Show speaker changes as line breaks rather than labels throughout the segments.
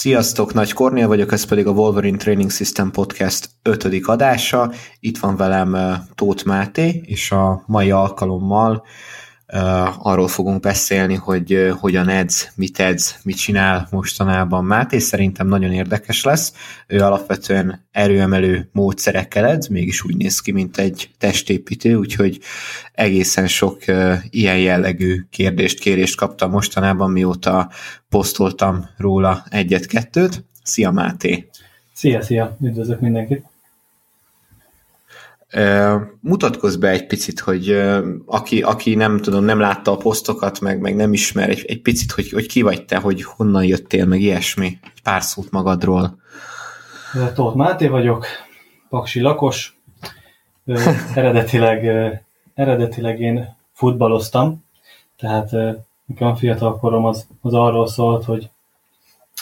Sziasztok, Nagy Kornél vagyok, ez pedig a Wolverine Training System Podcast ötödik adása. Itt van velem Tóth Máté, és a mai alkalommal arról fogunk beszélni, hogy hogyan edz, mit edz, mit csinál mostanában Máté. Szerintem nagyon érdekes lesz. Ő alapvetően erőemelő módszerekkel edz, mégis úgy néz ki, mint egy testépítő, úgyhogy egészen sok ilyen jellegű kérdést, kérést kaptam mostanában, mióta posztoltam róla egyet-kettőt. Szia Máté!
Szia, szia! Üdvözlök mindenkit!
Mutatkozz be egy picit, hogy aki, aki nem tudom, nem látta a posztokat, meg, meg nem ismer egy, egy picit, hogy, hogy ki vagy te, hogy honnan jöttél, meg ilyesmi. Pár szót magadról.
Tóth Máté vagyok, paksi lakos. eredetileg, eredetileg én futballoztam, tehát nekem a fiatal korom az, az arról szólt, hogy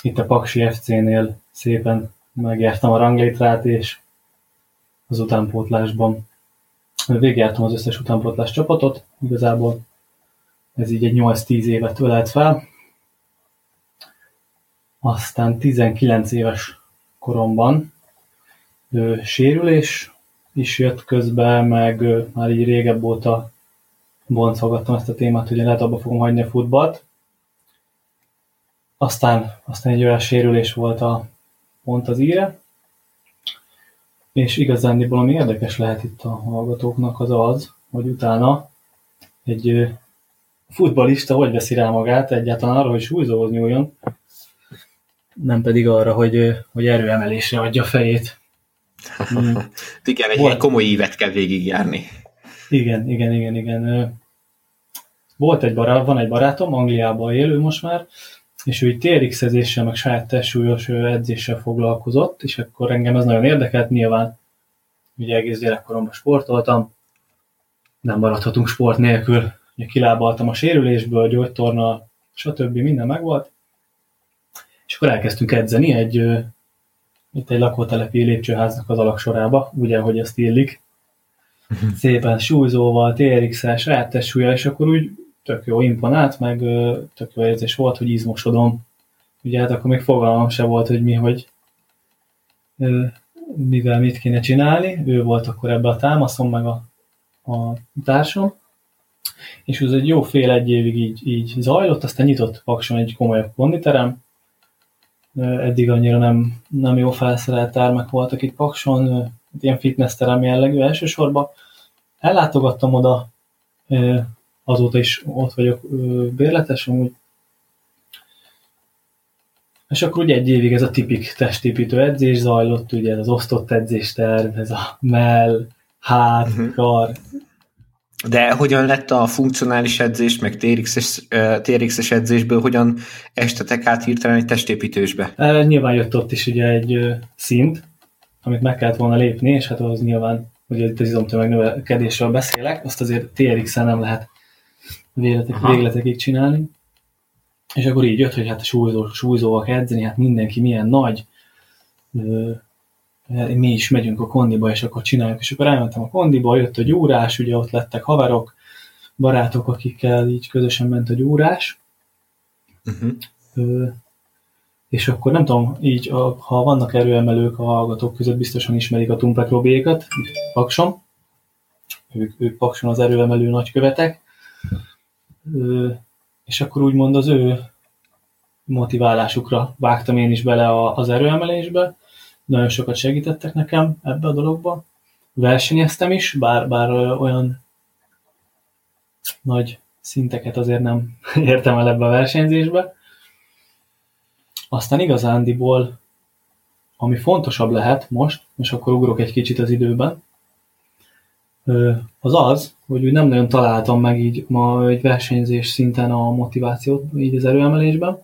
itt a Paksi FC-nél szépen megjártam a ranglétrát, és az utánpótlásban. Végigjártam az összes utánpótlás csapatot, igazából ez így egy 8-10 évet ölelt fel. Aztán 19 éves koromban ö, sérülés is jött közbe, meg ö, már így régebb óta boncolgattam ezt a témát, hogy lehet abba fogom hagyni a futballt. Aztán, aztán egy olyan sérülés volt a pont az íre, és igazándiból ami érdekes lehet itt a hallgatóknak az az, hogy utána egy futbalista hogy veszi rá magát egyáltalán arra, hogy súlyzóhoz nyúljon, nem pedig arra, hogy, hogy erőemelésre adja fejét.
Mm. igen, egy Volt. komoly ívet kell végigjárni.
Igen, igen, igen, igen. Volt egy barát, van egy barátom, Angliában élő most már, és ő TRX-ezéssel, meg saját testsúlyos edzéssel foglalkozott, és akkor engem ez nagyon érdekelt, nyilván ugye egész gyerekkoromban sportoltam, nem maradhatunk sport nélkül, ugye kilábaltam a sérülésből, gyógytorna, stb. minden megvolt, és akkor elkezdtünk edzeni egy, itt egy lakótelepi lépcsőháznak az alaksorába, ugye, hogy ezt illik, szépen súlyzóval, TRX-el, saját testsúlya, és akkor úgy tök jó imponált, meg tök jó érzés volt, hogy izmosodom. Ugye hát akkor még fogalmam se volt, hogy mi, hogy mivel mit kéne csinálni. Ő volt akkor ebbe a támaszom, meg a, a társam. És ez egy jó fél egy évig így, így zajlott, aztán nyitott Pakson egy komolyabb konditerem. Eddig annyira nem, nem jó felszerelt termek voltak itt Pakson, ilyen fitness terem jellegű elsősorban. Ellátogattam oda, azóta is ott vagyok bérletes, amúgy. És akkor ugye egy évig ez a tipik testépítő edzés zajlott, ugye ez az osztott edzésterv, ez a mell, hát, uh-huh. kar.
De hogyan lett a funkcionális edzés, meg TRX-es, TRX-es edzésből, hogyan estetek át hirtelen egy testépítősbe?
E, nyilván jött ott is ugye egy szint, amit meg kellett volna lépni, és hát az nyilván, ugye itt az izomtömeg növekedésről beszélek, azt azért TRX-en nem lehet végletek, végletekig csinálni. És akkor így jött, hogy hát a súlyzó, súlyzóval edzeni, hát mindenki milyen nagy, mi is megyünk a kondiba, és akkor csináljuk. És akkor elmentem a kondiba, jött a gyúrás, ugye ott lettek haverok, barátok, akikkel így közösen ment a gyúrás. Uh-huh. Ö, és akkor nem tudom, így a, ha vannak erőemelők a hallgatók között, biztosan ismerik a Tumpek Robékat, Pakson. Ők, ők Pakson az erőemelő nagykövetek és akkor úgymond az ő motiválásukra vágtam én is bele az erőemelésbe. Nagyon sokat segítettek nekem ebbe a dologba. Versenyeztem is, bár, bár olyan nagy szinteket azért nem értem el ebbe a versenyzésbe. Aztán igazándiból, ami fontosabb lehet most, és akkor ugrok egy kicsit az időben, az az, hogy úgy nem nagyon találtam meg így ma egy versenyzés szinten a motivációt így az erőemelésben.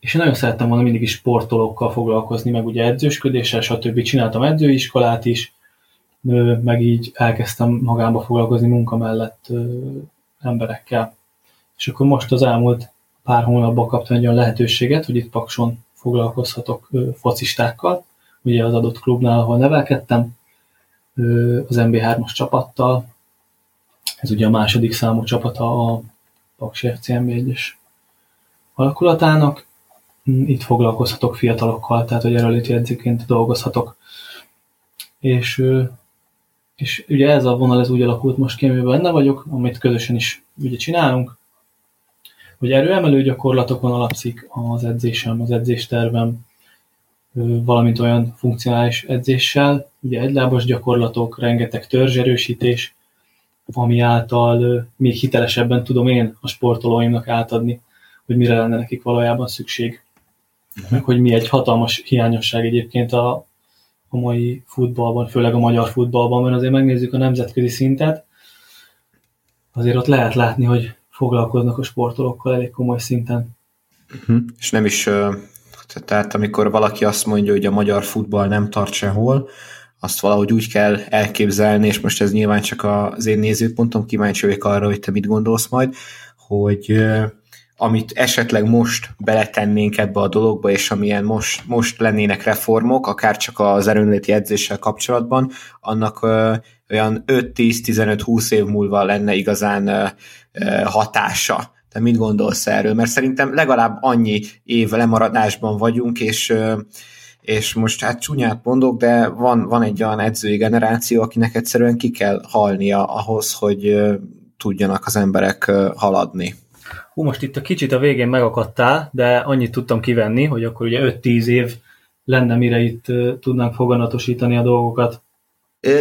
És én nagyon szerettem volna mindig is sportolókkal foglalkozni, meg ugye edzősködéssel, stb. Csináltam edzőiskolát is, meg így elkezdtem magámba foglalkozni munka mellett emberekkel. És akkor most az elmúlt pár hónapban kaptam egy olyan lehetőséget, hogy itt Pakson foglalkozhatok focistákkal, ugye az adott klubnál, ahol nevelkedtem, az MB3-as csapattal. Ez ugye a második számú csapata a Paksi FC MB1-es alakulatának. Itt foglalkozhatok fiatalokkal, tehát hogy erőléti edzőként dolgozhatok. És, és ugye ez a vonal ez úgy alakult most ki, amiben benne vagyok, amit közösen is ugye csinálunk, hogy erőemelő gyakorlatokon alapszik az edzésem, az edzéstervem, valamint olyan funkcionális edzéssel, ugye egylábas gyakorlatok, rengeteg törzserősítés, ami által még hitelesebben tudom én a sportolóimnak átadni, hogy mire lenne nekik valójában szükség. Uh-huh. Meg hogy mi egy hatalmas hiányosság egyébként a, a mai futballban, főleg a magyar futballban, mert azért megnézzük a nemzetközi szintet, azért ott lehet látni, hogy foglalkoznak a sportolókkal elég komoly szinten.
Uh-huh. És nem is, tehát amikor valaki azt mondja, hogy a magyar futball nem tart sehol, azt valahogy úgy kell elképzelni, és most ez nyilván csak az én nézőpontom, kíváncsi vagyok arra, hogy te mit gondolsz majd, hogy amit esetleg most beletennénk ebbe a dologba, és amilyen most, most lennének reformok, akár csak az erőnléti edzéssel kapcsolatban, annak olyan 5-10-15-20 év múlva lenne igazán hatása. Te mit gondolsz erről? Mert szerintem legalább annyi év lemaradásban vagyunk, és és most hát csúnyát mondok, de van, van egy olyan edzői generáció, akinek egyszerűen ki kell halnia ahhoz, hogy tudjanak az emberek haladni.
Hú, most itt a kicsit a végén megakadtál, de annyit tudtam kivenni, hogy akkor ugye 5-10 év lenne, mire itt tudnánk foganatosítani a dolgokat.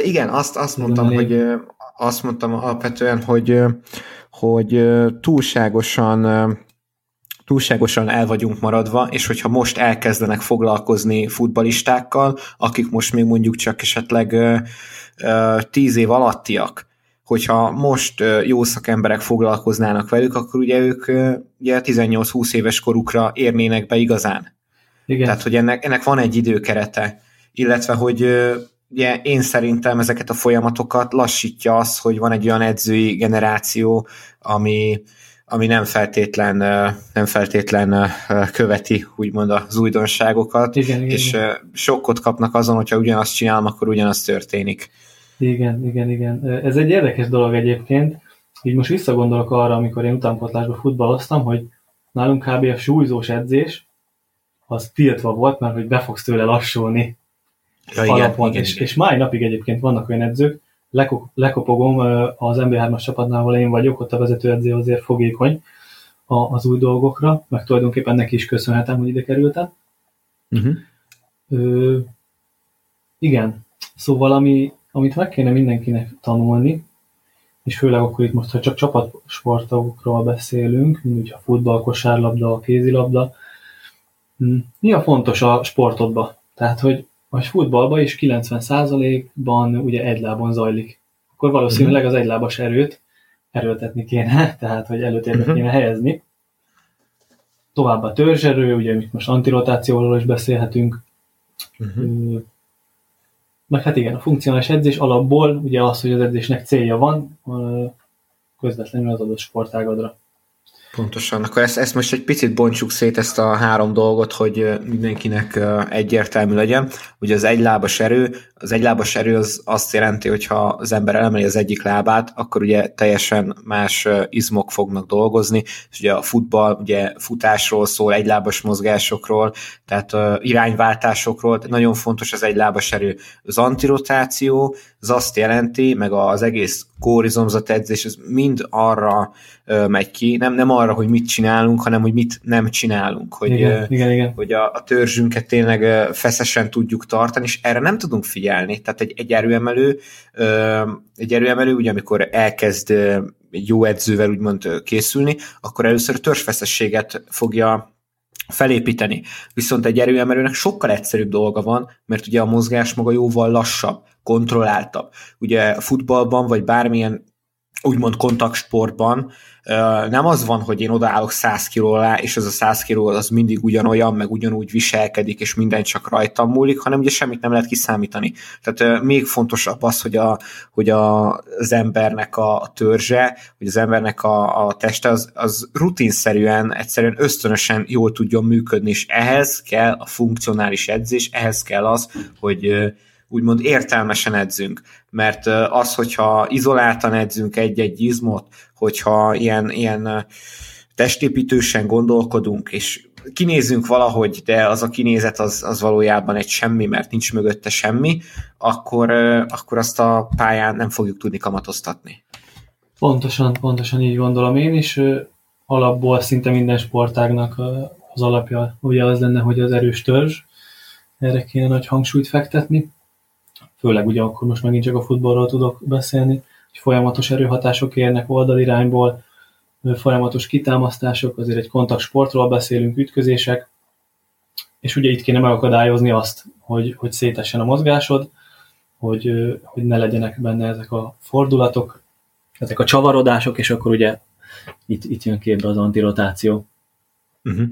Igen, azt, azt mondtam, hogy azt mondtam alapvetően, hogy, hogy túlságosan túlságosan el vagyunk maradva, és hogyha most elkezdenek foglalkozni futbalistákkal, akik most még mondjuk csak esetleg tíz év alattiak, hogyha most jó szakemberek foglalkoznának velük, akkor ugye ők ugye 18-20 éves korukra érnének be igazán. Igen. Tehát, hogy ennek, ennek van egy időkerete, illetve, hogy ugye én szerintem ezeket a folyamatokat lassítja az, hogy van egy olyan edzői generáció, ami, ami nem feltétlen, nem feltétlen követi úgymond az újdonságokat, igen, és igen. sokkot kapnak azon, hogyha ugyanazt csinálom, akkor ugyanaz történik.
Igen, igen, igen. Ez egy érdekes dolog egyébként. Így most visszagondolok arra, amikor én utánpotlásban futballoztam, hogy nálunk kb. a súlyzós edzés az tiltva volt, mert hogy be fogsz tőle lassulni ja, alapon. Igen, és, igen. és mai napig egyébként vannak olyan edzők, lekopogom az MB3-as csapatnál, ahol én vagyok, ott a vezetőedző azért fogékony az új dolgokra, meg tulajdonképpen neki is köszönhetem, hogy ide kerültem. Uh-huh. Ö, igen, szóval ami, amit meg kéne mindenkinek tanulni, és főleg akkor itt most, ha csak csapatsportokról beszélünk, mint a futball, kosárlabda, a kézilabda, hm, mi a fontos a sportodba? Tehát, hogy a futballban is 90%-ban ugye egy lábon zajlik. Akkor valószínűleg mhm. az egylábas erőt erőltetni kéne, tehát hogy előtérbe uh-huh. kéne helyezni. Továbbá törzserő, ugye itt most antirotációról is beszélhetünk. Uh-huh. Meg hát igen, a funkcionális edzés alapból ugye az, hogy az edzésnek célja van, közvetlenül az adott sportágadra.
Pontosan. Akkor ezt, ezt most egy picit bontsuk szét ezt a három dolgot, hogy mindenkinek egyértelmű legyen. Ugye az egylábas erő, az egylábas erő az azt jelenti, hogy ha az ember elemeli az egyik lábát, akkor ugye teljesen más izmok fognak dolgozni, és ugye a futball ugye futásról szól, egylábas mozgásokról, tehát irányváltásokról, nagyon fontos az egylábas erő. Az antirotáció, az azt jelenti, meg az egész kórizomzat edzés, ez mind arra megy ki, nem, nem arra, hogy mit csinálunk, hanem hogy mit nem csinálunk, hogy, igen, uh, igen, igen. hogy a, a törzsünket tényleg feszesen tudjuk tartani, és erre nem tudunk figyelni. Tehát egy, egy erőemelő, uh, egy erőemelő, ugye amikor elkezd egy jó edzővel úgymond készülni, akkor először törzsfeszességet fogja felépíteni. Viszont egy erőemelőnek sokkal egyszerűbb dolga van, mert ugye a mozgás maga jóval lassabb, kontrolláltabb. Ugye futballban, vagy bármilyen úgymond kontaktsportban nem az van, hogy én odaállok 100 kiló alá, és az a 100 kiló az mindig ugyanolyan, meg ugyanúgy viselkedik, és minden csak rajtam múlik, hanem ugye semmit nem lehet kiszámítani. Tehát még fontosabb az, hogy, a, hogy a, az embernek a törzse, hogy az embernek a, a teste az, az rutinszerűen, egyszerűen ösztönösen jól tudjon működni, és ehhez kell a funkcionális edzés, ehhez kell az, hogy úgymond értelmesen edzünk. Mert az, hogyha izoláltan edzünk egy-egy izmot, hogyha ilyen, ilyen testépítősen gondolkodunk, és kinézünk valahogy, de az a kinézet az, az valójában egy semmi, mert nincs mögötte semmi, akkor, akkor azt a pályán nem fogjuk tudni kamatoztatni.
Pontosan, pontosan így gondolom én is. Alapból szinte minden sportágnak az alapja ugye az lenne, hogy az erős törzs, erre kéne nagy hangsúlyt fektetni. Főleg ugye akkor most megint csak a futballról tudok beszélni, hogy folyamatos erőhatások érnek oldalirányból, folyamatos kitámasztások, azért egy kontaktsportról beszélünk, ütközések, és ugye itt kéne megakadályozni azt, hogy, hogy szétessen a mozgásod, hogy, hogy ne legyenek benne ezek a fordulatok, ezek a csavarodások, és akkor ugye itt, itt jön képbe az antirotáció.
Uh-huh.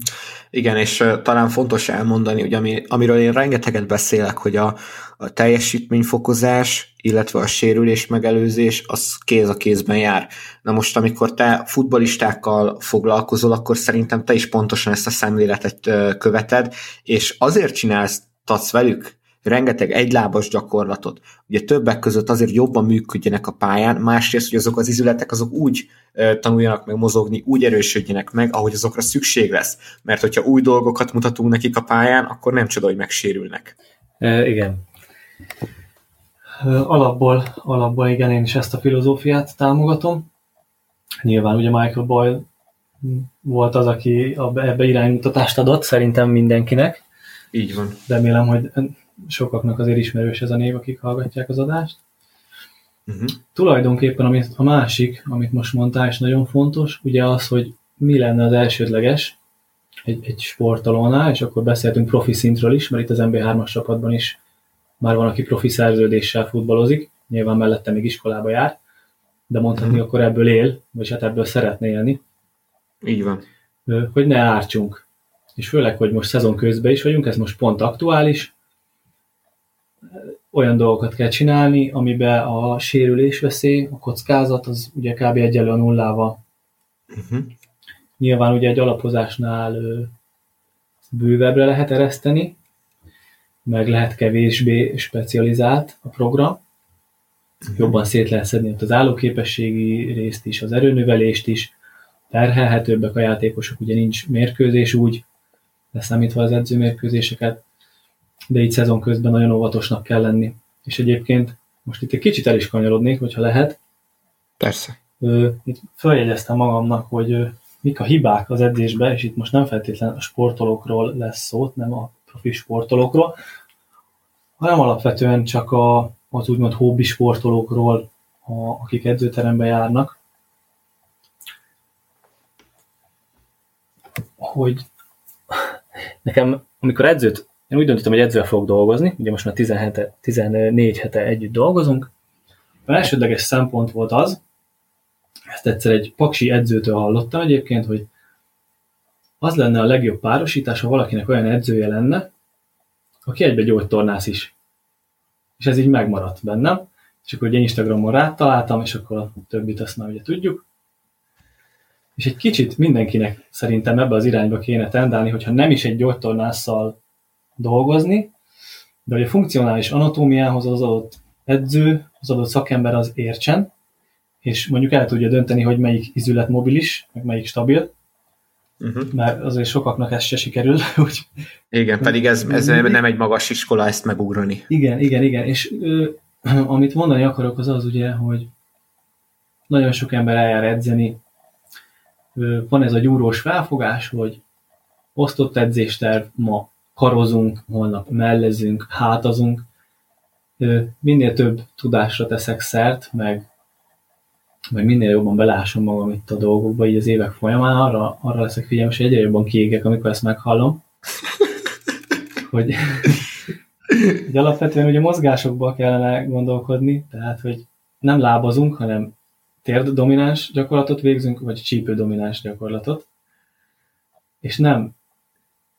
Igen, és uh, talán fontos elmondani, hogy ami, amiről én rengeteget beszélek, hogy a, a teljesítményfokozás, illetve a sérülés megelőzés, az kéz a kézben jár. Na most, amikor te futbalistákkal foglalkozol, akkor szerintem te is pontosan ezt a szemléletet uh, követed, és azért csinálsz velük, rengeteg egylábas gyakorlatot, ugye többek között azért jobban működjenek a pályán, másrészt, hogy azok az izületek azok úgy tanuljanak meg mozogni, úgy erősödjenek meg, ahogy azokra szükség lesz. Mert hogyha új dolgokat mutatunk nekik a pályán, akkor nem csoda, hogy megsérülnek.
E, igen. Alapból, alapból igen, én is ezt a filozófiát támogatom. Nyilván ugye Michael Boyle volt az, aki ebbe iránymutatást adott, szerintem mindenkinek.
Így van.
Remélem, hogy sokaknak azért ismerős ez a név, akik hallgatják az adást. Uh-huh. Tulajdonképpen amit, a másik, amit most mondtál, és nagyon fontos, ugye az, hogy mi lenne az elsődleges egy, egy sportolónál, és akkor beszéltünk profi szintről is, mert itt az MB3-as csapatban is már van, aki profi szerződéssel futballozik, nyilván mellette még iskolába jár, de mondhatni uh-huh. akkor ebből él, vagy hát ebből szeretne élni.
Így van.
Hogy ne ártsunk. És főleg, hogy most szezon közben is vagyunk, ez most pont aktuális, olyan dolgokat kell csinálni, amiben a sérülés veszély, a kockázat, az ugye kb. egyelő a nullával. Uh-huh. Nyilván ugye egy alapozásnál bővebbre lehet ereszteni, meg lehet kevésbé specializált a program, uh-huh. jobban szét lehet szedni ott az állóképességi részt is, az erőnövelést is, terhelhetőbbek a játékosok, ugye nincs mérkőzés úgy, leszámítva az edzőmérkőzéseket, de így szezon közben nagyon óvatosnak kell lenni. És egyébként most itt egy kicsit el is kanyarodnék, hogyha lehet.
Persze.
Itt feljegyeztem magamnak, hogy mik a hibák az edzésben, és itt most nem feltétlenül a sportolókról lesz szó, nem a profi sportolókról, hanem alapvetően csak a, az úgymond hobbi sportolókról, a, akik edzőterembe járnak, hogy nekem, amikor edzőt én úgy döntöttem, hogy edzővel fogok dolgozni, ugye most már 17, 14 hete együtt dolgozunk. A elsődleges szempont volt az, ezt egyszer egy paksi edzőtől hallottam egyébként, hogy az lenne a legjobb párosítás, ha valakinek olyan edzője lenne, aki egybe gyógytornász is. És ez így megmaradt bennem. És akkor ugye Instagramon rátaláltam, és akkor a többit azt már ugye tudjuk. És egy kicsit mindenkinek szerintem ebbe az irányba kéne tendálni, hogyha nem is egy gyógytornásszal dolgozni, de hogy a funkcionális anatómiához az adott edző, az adott szakember az értsen, és mondjuk el tudja dönteni, hogy melyik izület mobilis, meg melyik stabil, uh-huh. mert azért sokaknak ez se sikerül. Úgy,
igen, pedig ez, ez nem egy magas iskola ezt megugrani.
Igen, igen, igen, és ö, amit mondani akarok az az ugye, hogy nagyon sok ember eljár edzeni, ö, van ez a gyúrós felfogás, hogy osztott edzésterv ma karozunk, holnap mellezünk, hátazunk. Minél több tudásra teszek szert, meg, meg minél jobban belásom magam itt a dolgokba, így az évek folyamán, arra, arra leszek figyelmes, hogy egyre jobban kiégek, amikor ezt meghallom. hogy, hogy alapvetően ugye mozgásokba kellene gondolkodni, tehát hogy nem lábazunk, hanem térd domináns gyakorlatot végzünk, vagy csípő domináns gyakorlatot, és nem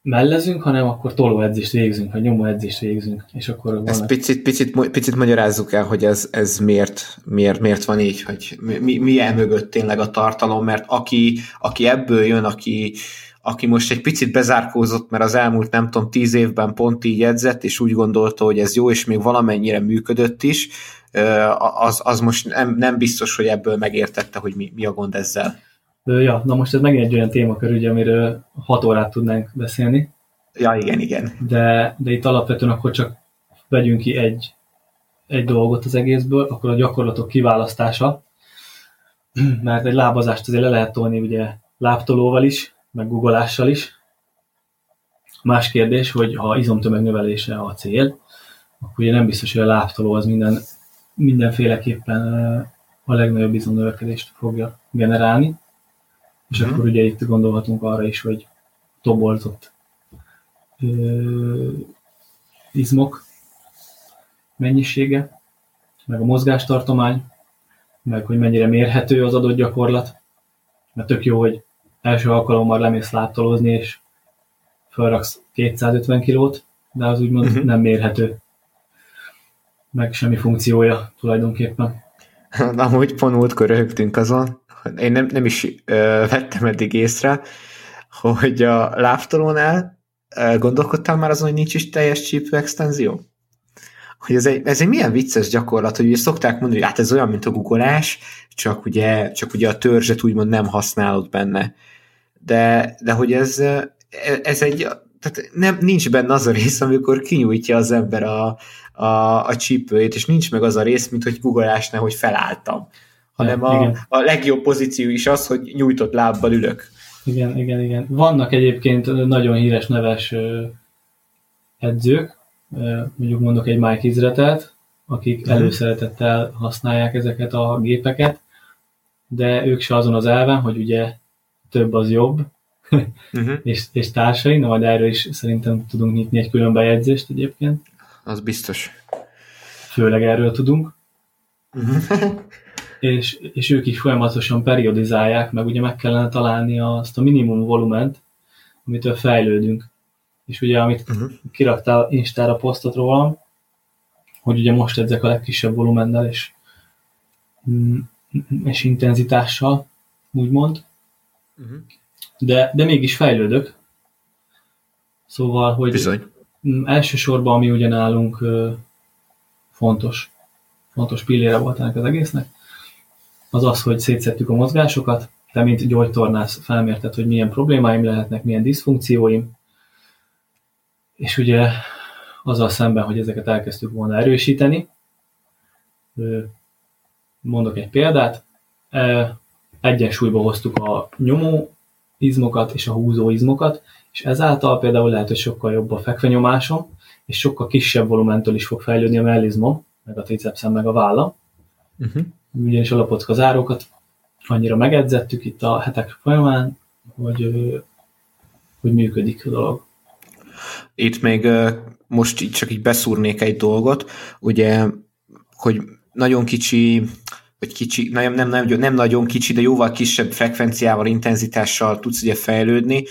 mellezünk, hanem akkor tolóedzést végzünk, vagy nyomóedzést végzünk, és akkor
vannak... Ezt picit, picit, picit magyarázzuk el, hogy ez, ez miért, miért, miért van így, hogy mi, mi mögött tényleg a tartalom, mert aki, aki ebből jön, aki, aki most egy picit bezárkózott, mert az elmúlt nem tudom, tíz évben pont így edzett, és úgy gondolta, hogy ez jó, és még valamennyire működött is, az, az most nem, nem biztos, hogy ebből megértette, hogy mi, mi a gond ezzel.
Ja, na most ez megint egy olyan témakör, ugye, amiről hat órát tudnánk beszélni.
Ja, igen, igen.
De, de itt alapvetően akkor csak vegyünk ki egy, egy dolgot az egészből, akkor a gyakorlatok kiválasztása, mert egy lábazást azért le lehet tolni ugye láptolóval is, meg googleással is. Más kérdés, hogy ha izomtömeg növelése a cél, akkor ugye nem biztos, hogy a láptoló az minden, mindenféleképpen a legnagyobb izomnövekedést fogja generálni. És mm. akkor ugye itt gondolhatunk arra is, hogy tobolzott ö, izmok mennyisége, meg a mozgástartomány, meg hogy mennyire mérhető az adott gyakorlat. Mert tök jó, hogy első alkalommal lemész láttolozni, és felraksz 250 kilót, de az úgymond uh-huh. nem mérhető. Meg semmi funkciója tulajdonképpen.
Na, amúgy pont múltkor röhögtünk azon, én nem, nem is ö, vettem eddig észre, hogy a láptolónál gondolkodtál már azon, hogy nincs is teljes csípő extenzió? hogy ez egy, ez egy milyen vicces gyakorlat, hogy ugye szokták mondani, hogy hát ez olyan, mint a googolás, csak ugye, csak ugye a törzset úgymond nem használod benne. De, de hogy ez, ez egy, tehát nem, nincs benne az a rész, amikor kinyújtja az ember a, a, a csípőjét, és nincs meg az a rész, mint hogy googolásnál, hogy felálltam. Hanem a, a legjobb pozíció is az, hogy nyújtott lábbal ülök.
Igen, igen, igen. Vannak egyébként nagyon híres neves edzők, mondjuk mondok egy Mike Izretet, akik uh-huh. előszeretettel használják ezeket a gépeket, de ők se azon az elven, hogy ugye több az jobb, uh-huh. és, és társai, na majd erről is szerintem tudunk nyitni egy külön bejegyzést egyébként.
Az biztos.
Főleg erről tudunk. Uh-huh. és, és ők is folyamatosan periodizálják, meg ugye meg kellene találni azt a minimum volument, amitől fejlődünk és ugye amit uh-huh. kiraktál Instára posztot rólam, hogy ugye most edzek a legkisebb volumennel és, mm, és intenzitással, úgymond, uh-huh. de, de mégis fejlődök. Szóval, hogy
Bizony.
Mm, elsősorban, ami ugye nálunk fontos, fontos pillére volt ennek az egésznek, az az, hogy szétszettük a mozgásokat, te mint gyógytornász felmérted, hogy milyen problémáim lehetnek, milyen diszfunkcióim, és ugye azzal szemben, hogy ezeket elkezdtük volna erősíteni, mondok egy példát, egyensúlyba hoztuk a nyomó izmokat és a húzó izmokat, és ezáltal például lehet, hogy sokkal jobb a fekvenyomásom, és sokkal kisebb volumentől is fog fejlődni a mellizmom, meg a tricepszem, meg a vállam. Uh-huh. Ugyanis a lapocka zárókat annyira megedzettük itt a hetek folyamán, hogy, hogy működik a dolog.
Itt még most így csak így beszúrnék egy dolgot, ugye, hogy nagyon kicsi, vagy kicsi, nem, nem, nem, nem nagyon kicsi, de jóval kisebb frekvenciával, intenzitással tudsz ugye fejlődni.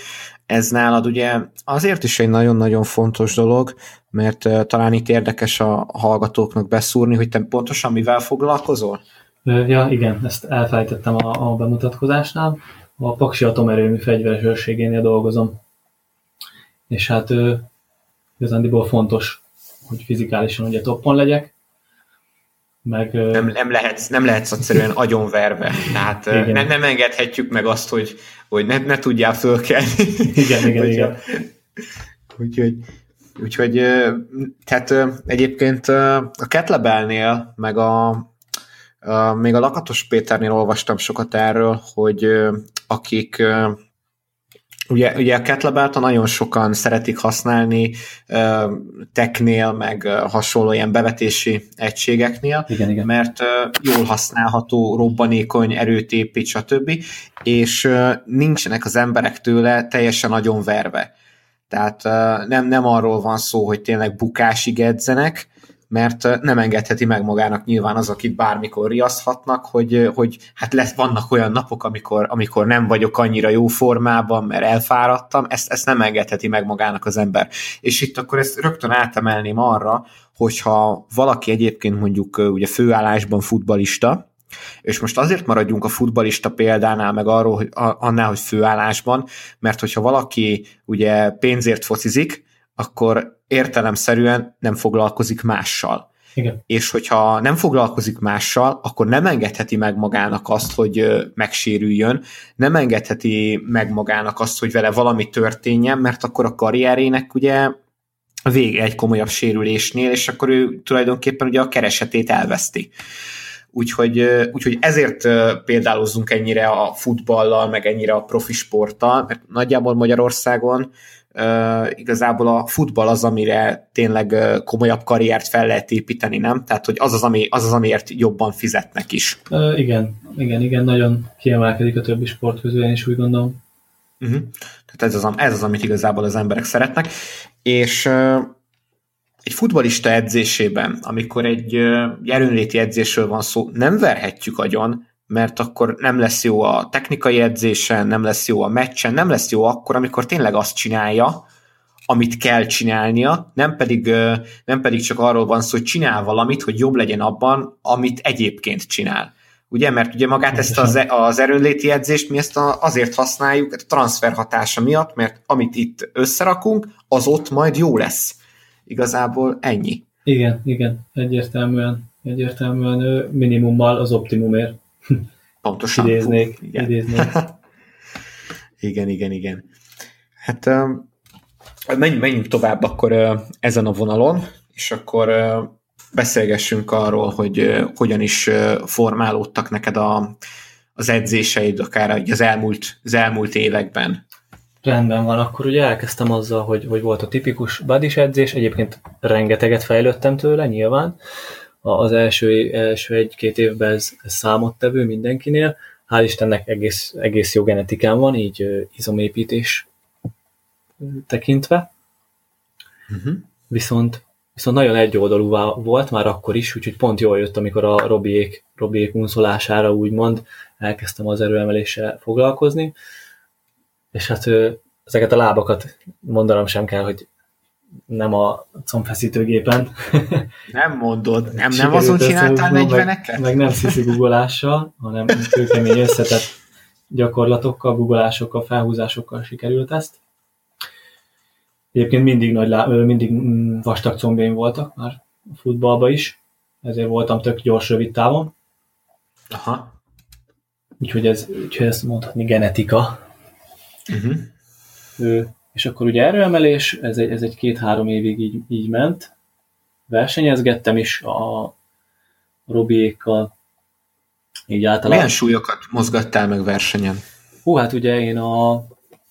Ez nálad ugye azért is egy nagyon-nagyon fontos dolog, mert talán itt érdekes a hallgatóknak beszúrni, hogy te pontosan mivel foglalkozol?
Ja, igen, ezt elfelejtettem a, a bemutatkozásnál. A Paksi Atomerőmű fegyveres őrségénél dolgozom. És hát igazándiból fontos, hogy fizikálisan ugye toppon legyek, meg,
nem, nem, lehetsz, nem lehetsz egyszerűen agyonverve. Tehát nem, nem engedhetjük meg azt, hogy, hogy ne, ne tudjál fölkelni.
Igen, igen, igen.
Úgyhogy, úgyhogy tehát egyébként a Ketlebelnél, meg a, még a Lakatos Péternél olvastam sokat erről, hogy akik Ugye, ugye a kettlebelt nagyon sokan szeretik használni uh, technél, meg uh, hasonló ilyen bevetési egységeknél,
igen, igen.
mert uh, jól használható, robbanékony, erőt épít, stb. És uh, nincsenek az emberek tőle teljesen nagyon verve. Tehát uh, nem, nem arról van szó, hogy tényleg bukásig edzenek, mert nem engedheti meg magának nyilván az, akit bármikor riaszthatnak, hogy, hogy hát lesz, vannak olyan napok, amikor, amikor nem vagyok annyira jó formában, mert elfáradtam, ezt, ezt nem engedheti meg magának az ember. És itt akkor ezt rögtön átemelném arra, hogyha valaki egyébként mondjuk ugye főállásban futbalista, és most azért maradjunk a futbalista példánál, meg arról, hogy annál, hogy főállásban, mert hogyha valaki ugye pénzért focizik, akkor értelemszerűen nem foglalkozik mással.
Igen.
És hogyha nem foglalkozik mással, akkor nem engedheti meg magának azt, hogy megsérüljön, nem engedheti meg magának azt, hogy vele valami történjen, mert akkor a karrierének ugye vége egy komolyabb sérülésnél, és akkor ő tulajdonképpen ugye a keresetét elveszti. Úgyhogy, úgyhogy ezért példálozunk ennyire a futballal, meg ennyire a profi sporttal, mert nagyjából Magyarországon uh, igazából a futball az, amire tényleg uh, komolyabb karriert fel lehet építeni, nem? Tehát, hogy az az, ami, az, az amiért jobban fizetnek is.
Uh, igen, igen, igen, nagyon kiemelkedik a többi sport közül, én is úgy gondolom.
Uh-huh. Tehát ez az, ez az, amit igazából az emberek szeretnek. És uh, egy futbalista edzésében, amikor egy erőnléti edzésről van szó, nem verhetjük agyon, mert akkor nem lesz jó a technikai edzésen, nem lesz jó a meccsen, nem lesz jó akkor, amikor tényleg azt csinálja, amit kell csinálnia, nem pedig, nem pedig csak arról van szó, hogy csinál valamit, hogy jobb legyen abban, amit egyébként csinál. Ugye, mert ugye magát ezt az, az erőnléti edzést mi ezt azért használjuk, a transfer hatása miatt, mert amit itt összerakunk, az ott majd jó lesz Igazából ennyi.
Igen, igen, egyértelműen, egyértelműen minimummal az optimumért.
Pontosan.
Idéznék. Fú, igen. idéznék.
igen, igen, igen. Hát menjünk, menjünk tovább akkor ezen a vonalon, és akkor beszélgessünk arról, hogy hogyan is formálódtak neked a, az edzéseid, akár az elmúlt, az elmúlt években.
Rendben van, akkor ugye elkezdtem azzal, hogy, hogy volt a tipikus badis edzés, egyébként rengeteget fejlődtem tőle, nyilván. Az első, első egy-két évben ez, ez számottevő mindenkinél. Hál' Istennek egész, egész jó genetikám van, így izomépítés tekintve. Uh-huh. Viszont, viszont nagyon egyoldalú volt már akkor is, úgyhogy pont jól jött, amikor a Robiék, Robiék unszolására úgymond elkezdtem az erőemeléssel foglalkozni és hát ezeket a lábakat mondanom sem kell, hogy nem a combfeszítőgépen.
Nem mondod, nem, nem azon csináltál 40
meg, meg nem sziszi guggolással, hanem kőkemény összetett gyakorlatokkal, guggolásokkal, felhúzásokkal sikerült ezt. Egyébként mindig, nagy lá, mindig mm, vastag combjaim voltak már a futballba is, ezért voltam tök gyors, rövid távon.
Aha.
Úgyhogy ez, úgyhogy ezt mondhatni genetika, Uh-huh. Ő, és akkor ugye erőemelés, ez egy, ez egy két-három évig így, így ment. Versenyezgettem is a Robiékkal,
így általában. Milyen súlyokat mozgattál meg versenyen?
Hú, hát ugye én a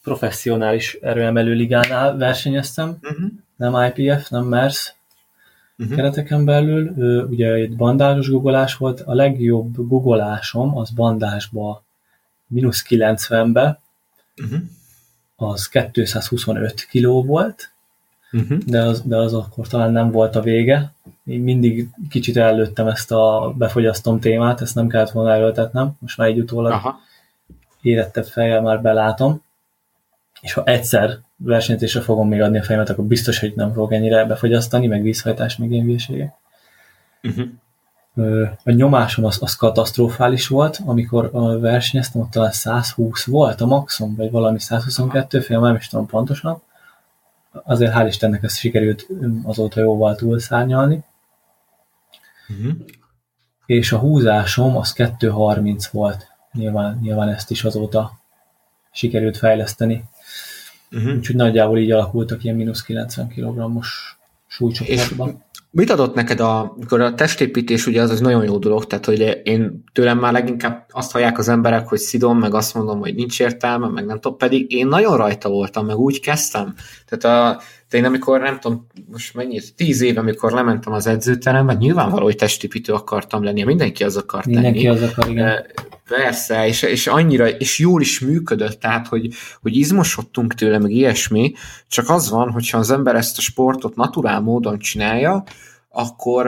professzionális erőemelő ligánál versenyeztem, uh-huh. nem IPF, nem MERS uh-huh. kereteken belül. Ugye egy bandázsos guggolás volt, a legjobb guggolásom az bandásba mínusz 90-be, uh-huh. Az 225 kiló volt, uh-huh. de, az, de az akkor talán nem volt a vége. Én mindig kicsit előttem ezt a befogyasztom témát, ezt nem kellett volna erőltetnem, most már egy utólag Aha. érettebb fejjel már belátom, és ha egyszer versenyzésre fogom még adni a fejemet, akkor biztos, hogy nem fog ennyire befogyasztani, meg vízhajtás, meg ilyen Uh-huh a nyomásom az, az katasztrofális volt, amikor versenyeztem, ott talán 120 volt a maximum, vagy valami 122 fél, nem is tudom pontosan. Azért hál' Istennek ezt sikerült azóta jóval túlszárnyalni. Uh-huh. És a húzásom az 230 volt. Nyilván, nyilván ezt is azóta sikerült fejleszteni. Uh-huh. Úgyhogy nagyjából így alakultak ilyen mínusz 90 kg-os súlycsoportban.
Mit adott neked, a, amikor a testépítés ugye az az nagyon jó dolog, tehát hogy én tőlem már leginkább azt hallják az emberek, hogy szidom, meg azt mondom, hogy nincs értelme, meg nem tudom, pedig én nagyon rajta voltam, meg úgy kezdtem. Tehát a, de én amikor nem tudom, most mennyi, tíz éve, amikor lementem az edzőterembe, nyilvánvaló, hogy testépítő akartam lenni, mindenki az akart
mindenki lenni. Az akar, igen.
Persze, és, és annyira, és jól is működött, tehát, hogy, hogy izmosodtunk tőle, meg ilyesmi, csak az van, hogyha az ember ezt a sportot naturál módon csinálja, akkor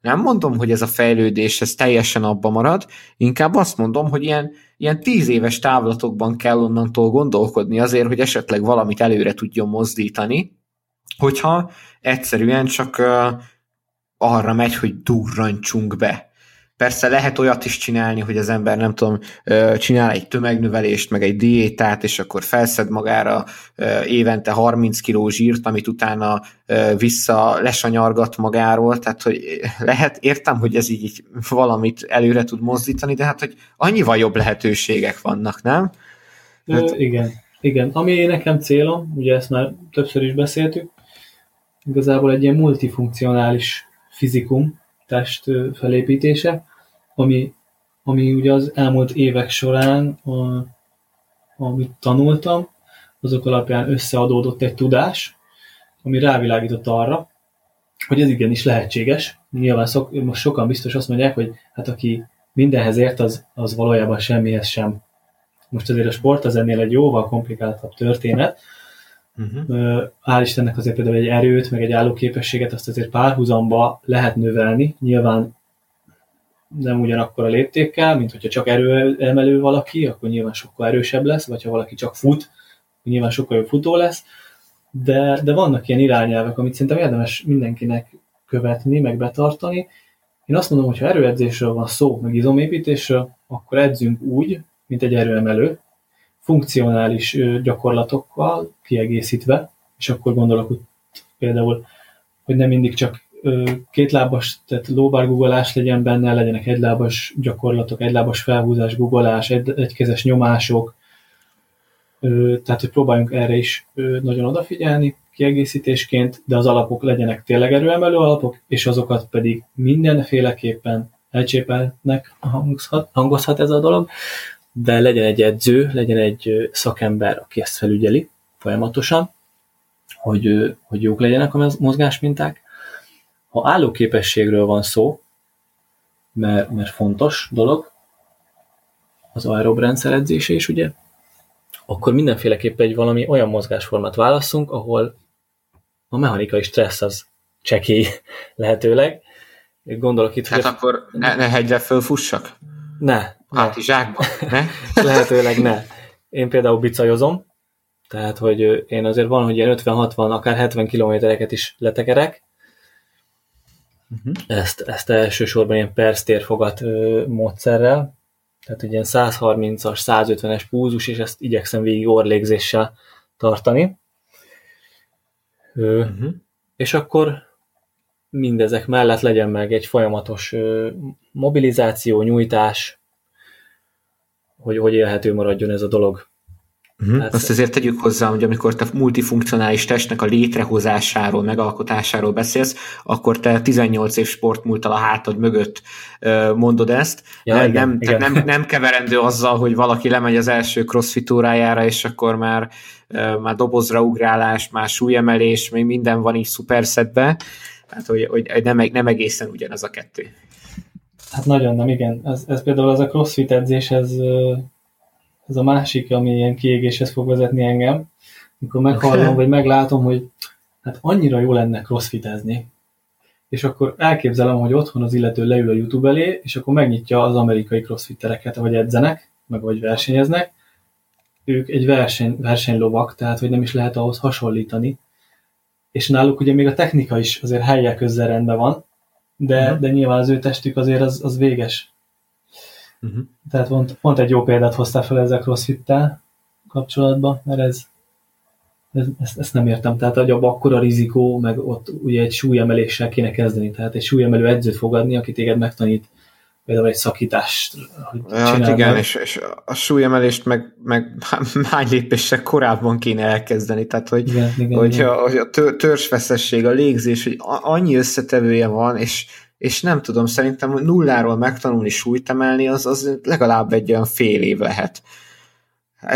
nem mondom, hogy ez a fejlődés ez teljesen abba marad, inkább azt mondom, hogy ilyen, ilyen tíz éves távlatokban kell onnantól gondolkodni azért, hogy esetleg valamit előre tudjon mozdítani, hogyha egyszerűen csak arra megy, hogy durrancsunk be. Persze lehet olyat is csinálni, hogy az ember nem tudom, csinál egy tömegnövelést, meg egy diétát, és akkor felszed magára évente 30 kg zsírt, amit utána vissza lesanyargat magáról, tehát hogy lehet, értem, hogy ez így valamit előre tud mozdítani, de hát, hogy annyival jobb lehetőségek vannak, nem?
Hát... igen, igen. Ami nekem célom, ugye ezt már többször is beszéltük, igazából egy ilyen multifunkcionális fizikum, test felépítése, ami, ami ugye az elmúlt évek során, a, amit tanultam, azok alapján összeadódott egy tudás, ami rávilágított arra, hogy ez igenis lehetséges. Nyilván szok, most sokan biztos azt mondják, hogy hát aki mindenhez ért, az, az valójában semmihez sem. Most azért a sport az ennél egy jóval komplikáltabb történet. Uh-huh. Hál' Istennek azért például egy erőt, meg egy állóképességet azt azért párhuzamba lehet növelni. Nyilván nem ugyanakkor a léptékkel, mint hogyha csak erőemelő valaki, akkor nyilván sokkal erősebb lesz, vagy ha valaki csak fut, nyilván sokkal jobb futó lesz, de, de vannak ilyen irányelvek, amit szerintem érdemes mindenkinek követni, meg betartani. Én azt mondom, hogy ha erőedzésről van szó, meg izomépítésről, akkor edzünk úgy, mint egy erőemelő, funkcionális gyakorlatokkal kiegészítve, és akkor gondolok hogy például, hogy nem mindig csak kétlábas, tehát lóbár legyen benne, legyenek egylábas gyakorlatok, egylábas felhúzás, googolás, egy, egykezes nyomások, tehát hogy próbáljunk erre is nagyon odafigyelni kiegészítésként, de az alapok legyenek tényleg erőemelő alapok, és azokat pedig mindenféleképpen elcsépelnek. Hangozhat, hangozhat ez a dolog, de legyen egy edző, legyen egy szakember, aki ezt felügyeli folyamatosan, hogy, hogy jók legyenek a mozgásminták. Ha állóképességről van szó, mert, mert fontos dolog, az aerob rendszer edzése is, ugye, akkor mindenféleképpen egy valami olyan mozgásformát válaszunk, ahol a mechanikai stressz az csekély lehetőleg. Gondolok itt,
Hát hogy akkor ne, ne hegyre fölfussak?
Ne.
Hátizsákba? Ne?
Lehetőleg ne. Én például bicajozom, tehát, hogy én azért van, hogy ilyen 50-60, akár 70 kilométereket is letekerek. Uh-huh. Ezt, ezt elsősorban ilyen perctérfogat módszerrel, tehát egy ilyen 130-as, 150-es púzus, és ezt igyekszem végig orlégzéssel tartani. Uh-huh. És akkor mindezek mellett legyen meg egy folyamatos mobilizáció, nyújtás, hogy, hogy élhető maradjon ez a dolog.
Uh-huh. Hát, Azt azért tegyük hozzá, hogy amikor te multifunkcionális testnek a létrehozásáról, megalkotásáról beszélsz, akkor te 18 év sportmúltal a hátad mögött mondod ezt. Ja, nem, igen, nem, igen. nem, nem keverendő azzal, hogy valaki lemegy az első crossfit órájára, és akkor már, már dobozra ugrálás, már súlyemelés, még minden van így szuperszedbe. Tehát, hogy, hogy nem, nem egészen ugyanaz a kettő.
Hát nagyon nem, igen. Ez, ez például az a crossfit edzés, ez ez a másik, ami ilyen kiégéshez fog vezetni engem, amikor meghallom, vagy meglátom, hogy hát annyira jó lenne crossfitezni, és akkor elképzelem, hogy otthon az illető leül a YouTube elé, és akkor megnyitja az amerikai crossfittereket, vagy edzenek, meg vagy versenyeznek, ők egy verseny, versenylovak, tehát hogy nem is lehet ahhoz hasonlítani, és náluk ugye még a technika is azért helyek közzel rendben van, de, uh-huh. de nyilván az ő testük azért az, az véges. Uh-huh. Tehát pont, pont egy jó példát hoztál fel ezzel crossfit kapcsolatban, mert ez, ez ezt, ezt, nem értem. Tehát hogy abban akkora rizikó, meg ott ugye egy súlyemeléssel kéne kezdeni. Tehát egy súlyemelő edzőt fogadni, aki téged megtanít például egy szakítást,
hogy hát igen, és, és a súlyemelést meg, meg hány lépéssel korábban kéne elkezdeni, tehát hogy, igen, igen, hogy igen. a, a törzsfeszesség, a légzés, hogy annyi összetevője van, és és nem tudom, szerintem nulláról megtanulni súlyt emelni, az, az legalább egy olyan fél év lehet.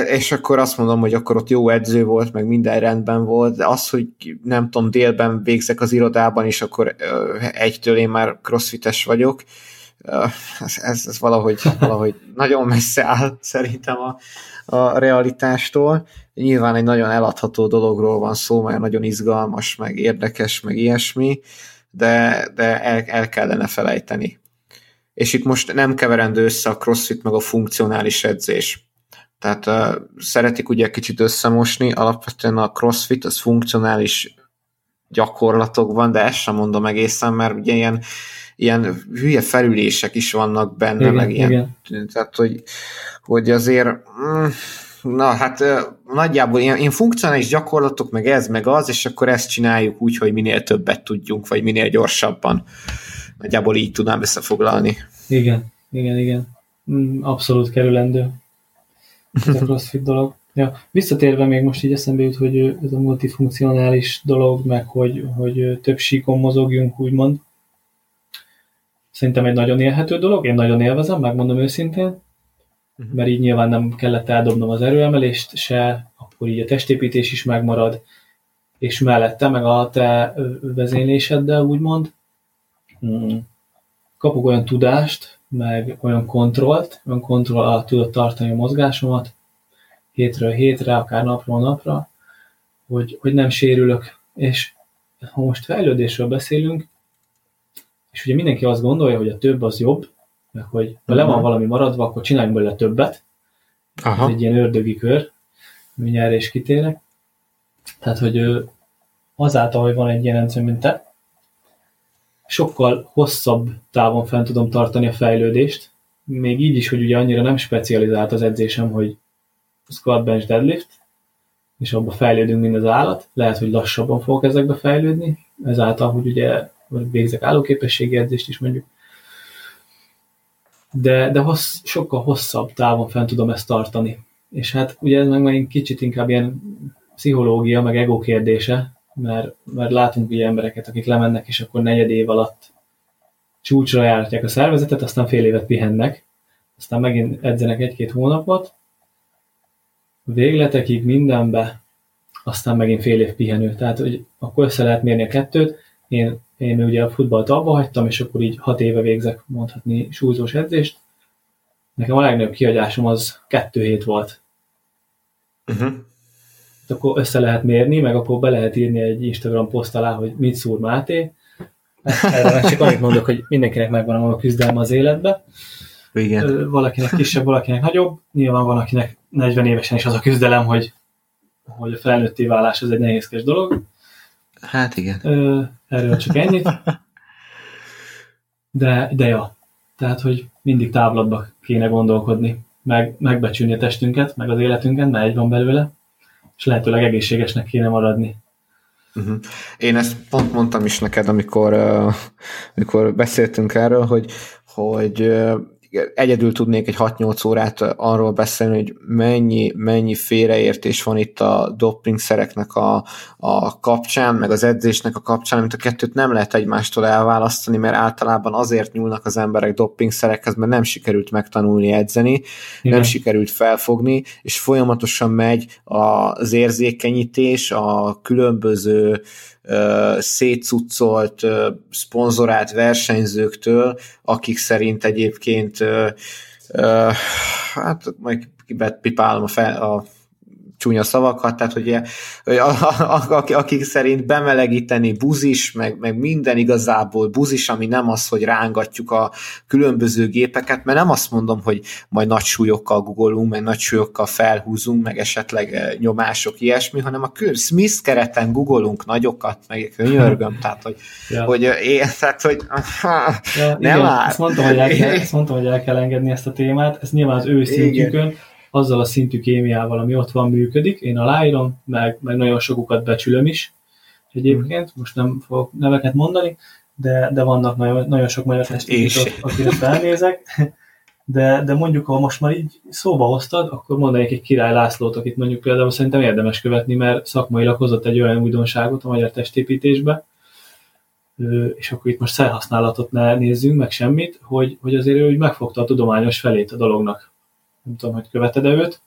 És akkor azt mondom, hogy akkor ott jó edző volt, meg minden rendben volt, de az, hogy nem tudom, délben végzek az irodában, és akkor egytől én már crossfites vagyok, ez, ez, ez valahogy, valahogy nagyon messze áll szerintem a, a realitástól. Nyilván egy nagyon eladható dologról van szó, mert nagyon izgalmas, meg érdekes, meg ilyesmi, de, de el, el kellene felejteni. És itt most nem keverendő össze a crossfit meg a funkcionális edzés. Tehát uh, szeretik ugye kicsit összemosni, alapvetően a crossfit az funkcionális gyakorlatokban, de ezt sem mondom egészen, mert ugye ilyen, ilyen hülye felülések is vannak benne, igen, meg ilyen, igen. tehát hogy, hogy azért mm, na hát nagyjából ilyen, ilyen funkcionális gyakorlatok, meg ez, meg az, és akkor ezt csináljuk úgy, hogy minél többet tudjunk, vagy minél gyorsabban. Nagyjából így tudnám összefoglalni.
Igen, igen, igen. Mm, abszolút kerülendő ez a crossfit dolog. Ja, visszatérve még most így eszembe jut, hogy ez a multifunkcionális dolog, meg hogy, hogy több síkon mozogjunk, úgymond. Szerintem egy nagyon élhető dolog, én nagyon élvezem, megmondom őszintén, uh-huh. mert így nyilván nem kellett eldobnom az erőemelést se, akkor így a testépítés is megmarad, és mellette meg a te vezényléseddel, úgymond, hmm. kapok olyan tudást, meg olyan kontrollt, olyan kontroll alatt tudod tartani a mozgásomat, hétről hétre, akár napról napra, hogy, hogy nem sérülök. És ha most fejlődésről beszélünk, és ugye mindenki azt gondolja, hogy a több az jobb, meg hogy ha le van mhm. valami maradva, akkor csináljunk belőle többet. Aha. Ez egy ilyen ördögi kör, mindjárt is kitérek. Tehát, hogy azáltal, hogy van egy ilyen rendszer, mint te, sokkal hosszabb távon fent tudom tartani a fejlődést, még így is, hogy ugye annyira nem specializált az edzésem, hogy squat, bench, deadlift, és abba fejlődünk, mint az állat. Lehet, hogy lassabban fogok ezekbe fejlődni, ezáltal, hogy ugye végzek állóképességi edzést is mondjuk. De, de hossz, sokkal hosszabb távon fent tudom ezt tartani. És hát ugye ez meg megint kicsit inkább ilyen pszichológia, meg ego kérdése, mert, mert látunk ugye embereket, akik lemennek, és akkor negyed év alatt csúcsra járják a szervezetet, aztán fél évet pihennek, aztán megint edzenek egy-két hónapot, végletekig mindenbe, aztán megint fél év pihenő. Tehát, hogy akkor össze lehet mérni a kettőt. Én, én ugye a futballt abba hagytam, és akkor így hat éve végzek mondhatni súlyzós edzést. Nekem a legnagyobb kiadásom az kettő hét volt. Uh-huh akkor össze lehet mérni, meg akkor be lehet írni egy Instagram poszt alá, hogy mit szúr Máté. Erre csak annyit mondok, hogy mindenkinek megvan a küzdelme az életbe. Igen. Valakinek kisebb, valakinek nagyobb. Nyilván van, akinek 40 évesen is az a küzdelem, hogy, hogy a felnőtté válás az egy nehézkes dolog.
Hát igen.
Erről csak ennyit. De, de ja, tehát, hogy mindig távlatba kéne gondolkodni, meg megbecsülni a testünket, meg az életünket, mert egy van belőle, és lehetőleg egészségesnek kéne maradni.
Uh-huh. Én ezt pont mondtam is neked, amikor, uh, amikor beszéltünk erről, hogy, hogy uh, egyedül tudnék egy 6-8 órát arról beszélni, hogy mennyi, mennyi félreértés van itt a dopingszereknek a, a kapcsán, meg az edzésnek a kapcsán, amit a kettőt nem lehet egymástól elválasztani, mert általában azért nyúlnak az emberek dopingszerekhez, mert nem sikerült megtanulni edzeni, Igen. nem sikerült felfogni, és folyamatosan megy az érzékenyítés, a különböző szétcuccolt, szponzorált versenyzőktől, akik szerint egyébként hát majd kibepipálom a, fel, a csúnya szavakat, tehát hogy, hogy akik szerint bemelegíteni buzis, meg, meg minden igazából buzis, ami nem az, hogy rángatjuk a különböző gépeket, mert nem azt mondom, hogy majd nagy súlyokkal googolunk, meg nagy súlyokkal felhúzunk, meg esetleg eh, nyomások, ilyesmi, hanem a Smith kereten googolunk nagyokat, meg könyörgöm, tehát hogy, ja. hogy eh, én, tehát, hogy
ja, nem igen. Ezt mondtam, hogy el kell, ezt mondtam, hogy el kell engedni ezt a témát, ez nyilván az ő szintjükön, azzal a szintű kémiával, ami ott van, működik. Én aláírom, meg, meg nagyon sokukat becsülöm is egyébként, most nem fogok neveket mondani, de, de vannak nagyon, nagyon sok magyar testépítők, akire felnézek. De, de mondjuk, ha most már így szóba hoztad, akkor mondanék egy Király Lászlót, akit mondjuk például szerintem érdemes követni, mert szakmailag hozott egy olyan újdonságot a magyar testépítésbe, és akkor itt most szerhasználatot ne nézzünk, meg semmit, hogy, hogy azért ő úgy megfogta a tudományos felét a dolognak nem tudom, hogy követed-e őt.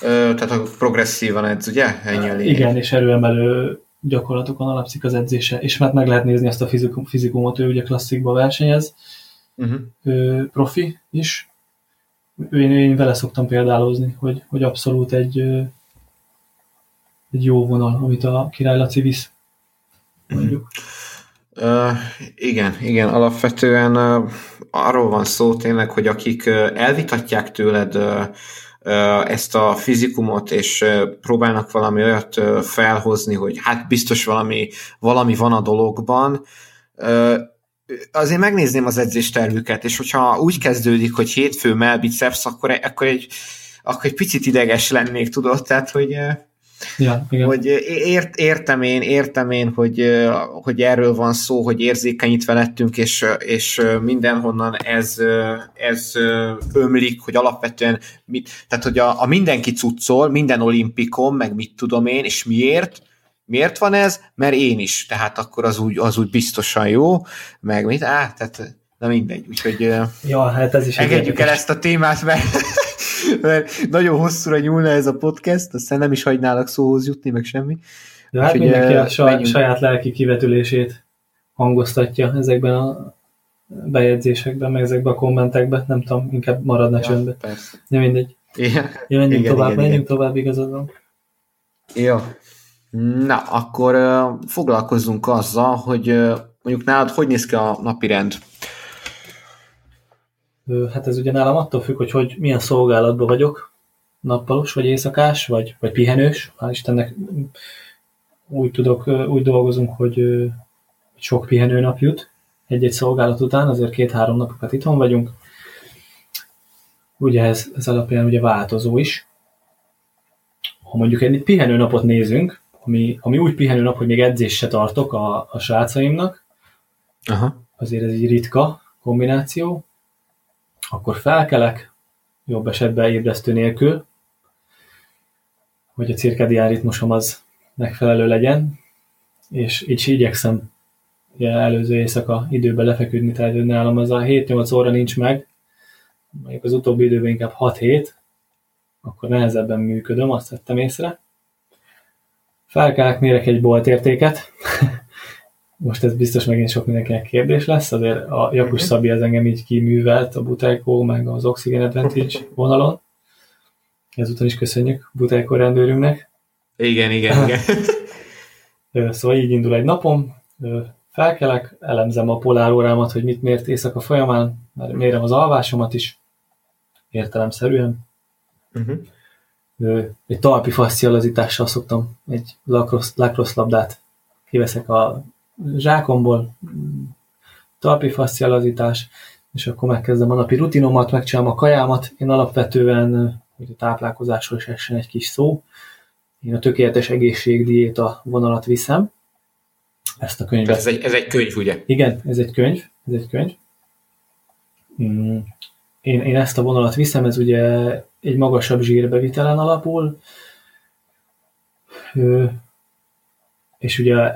Ö, tehát a progresszívan edz, ugye?
Ennyi Igen, és erőemelő gyakorlatokon alapszik az edzése, és hát meg lehet nézni azt a fizikum, fizikumot, ő ugye klasszikba versenyez, uh-huh. ő profi is. Én, én vele szoktam példálozni, hogy, hogy abszolút egy, egy jó vonal, amit a Király Laci visz. Mondjuk. Uh-huh.
Igen, igen, alapvetően uh, arról van szó tényleg, hogy akik uh, elvitatják tőled uh, ezt a fizikumot, és próbálnak valami olyat felhozni, hogy hát biztos valami, valami van a dologban, azért megnézném az edzéstervüket, és hogyha úgy kezdődik, hogy hétfő melbiceps, akkor, akkor, egy, akkor egy picit ideges lennék, tudod, tehát, hogy
Ja, igen.
Hogy ért, értem én, értem én, hogy, hogy erről van szó, hogy érzékenyítve lettünk, és, és mindenhonnan ez, ez ömlik, hogy alapvetően, mit, tehát hogy a, a mindenki cuccol, minden olimpikon, meg mit tudom én, és miért, Miért van ez? Mert én is, tehát akkor az úgy, az úgy biztosan jó, meg mit? Á, tehát na mindegy, úgyhogy
ja, hát ez is
engedjük el ezt a témát, mert mert nagyon hosszúra nyúlna ez a podcast, aztán nem is hagynálak szóhoz jutni, meg semmi.
De hát mindenki a saj, saját lelki kivetülését hangoztatja ezekben a bejegyzésekben, meg ezekben a kommentekben, nem tudom, inkább maradna ja, csöndbe.
Persze.
Ja, mindegy.
Igen.
Ja, menjünk
igen,
tovább,
igen,
menjünk
igen.
tovább, igazad van.
Jó. Na, akkor uh, foglalkozzunk azzal, hogy uh, mondjuk nálad hogy néz ki a napi rend?
Hát ez ugye nálam attól függ, hogy, hogy milyen szolgálatban vagyok, nappalos, vagy éjszakás, vagy, vagy pihenős. Hál' Istennek úgy, tudok, úgy dolgozunk, hogy sok pihenő nap jut egy-egy szolgálat után, azért két-három napokat itthon vagyunk. Ugye ez, ez alapján ugye változó is. Ha mondjuk egy pihenő napot nézünk, ami, ami úgy pihenő nap, hogy még edzést se tartok a, a srácaimnak,
Aha.
azért ez egy ritka kombináció, akkor felkelek, jobb esetben ébresztő nélkül, hogy a cirkadián ritmusom az megfelelő legyen, és így igyekszem előző éjszaka időben lefeküdni, tehát nálam az a 7-8 óra nincs meg, mondjuk az utóbbi időben inkább 6-7, akkor nehezebben működöm, azt vettem észre. Felkelek, mérek egy boltértéket, most ez biztos megint sok mindenkinek kérdés lesz, azért a Jakus
Mhm.
Szabi az engem így kiművelt a Buteco meg az Oxygen Advantage vonalon. Ezúton is köszönjük Buteco rendőrünknek.
Igen, igen, igen.
Szóval így indul egy napom, felkelek, elemzem a polárórámat, hogy mit mért éjszaka folyamán, mérem az alvásomat is, értelemszerűen.
uh-huh.
Egy talpi fascialazítással szoktam egy lacrosse, lacrosse labdát kiveszek a zsákomból, talpi fascialazítás, és akkor megkezdem a napi rutinomat, megcsinálom a kajámat. Én alapvetően, hogy a táplálkozásról is essen egy kis szó, én a tökéletes egészségdiéta vonalat viszem. Ezt a könyvet.
Ez egy, ez egy könyv, ugye?
Igen, ez egy könyv. Ez egy könyv. Mm. Én, én ezt a vonalat viszem, ez ugye egy magasabb zsírbevitelen alapul, és ugye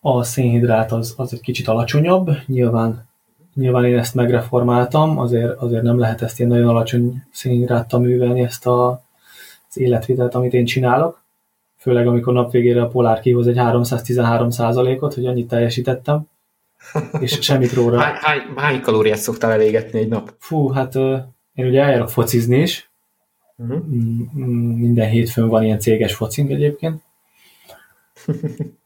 a szénhidrát az, az egy kicsit alacsonyabb, nyilván, nyilván én ezt megreformáltam, azért, azért nem lehet ezt ilyen nagyon alacsony szénhidráttal művelni, ezt a, az életvitelt, amit én csinálok, főleg amikor nap végére a polár kihoz egy 313 ot hogy annyit teljesítettem, és semmit róla.
Hány, hány, hány kalóriát szoktál elégetni egy nap?
Fú, hát én ugye eljárok focizni is,
Uh-huh.
Minden hétfőn van ilyen céges focink egyébként,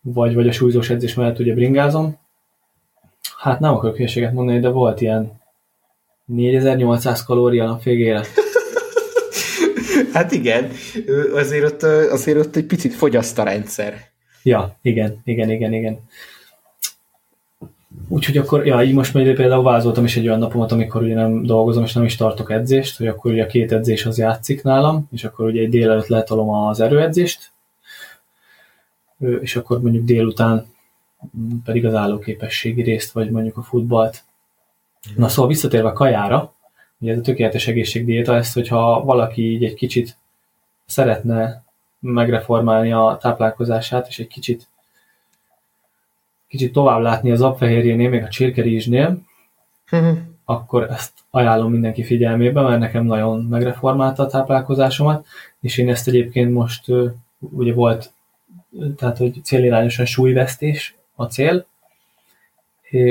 vagy, vagy a súlyzós edzés mellett ugye bringázom. Hát nem akarok hülyeséget mondani, de volt ilyen 4800 kalória nap végére.
Hát igen, azért ott, azért ott egy picit fogyaszt a rendszer.
Ja, igen, igen, igen, igen. Úgyhogy akkor, ja, így most majd például vázoltam is egy olyan napomat, amikor ugye nem dolgozom, és nem is tartok edzést, hogy akkor ugye a két edzés az játszik nálam, és akkor ugye egy délelőtt letolom az erőedzést, és akkor mondjuk délután pedig az állóképességi részt, vagy mondjuk a futballt. Na szóval visszatérve a kajára, ugye ez a tökéletes egészségdiéta, ezt, hogyha valaki így egy kicsit szeretne megreformálni a táplálkozását, és egy kicsit kicsit tovább látni az apfehérjénél, még a csirkerizsnél,
Uh-huh.
akkor ezt ajánlom mindenki figyelmébe, mert nekem nagyon megreformálta a táplálkozásomat, és én ezt egyébként most ugye volt, tehát hogy célirányosan súlyvesztés a cél,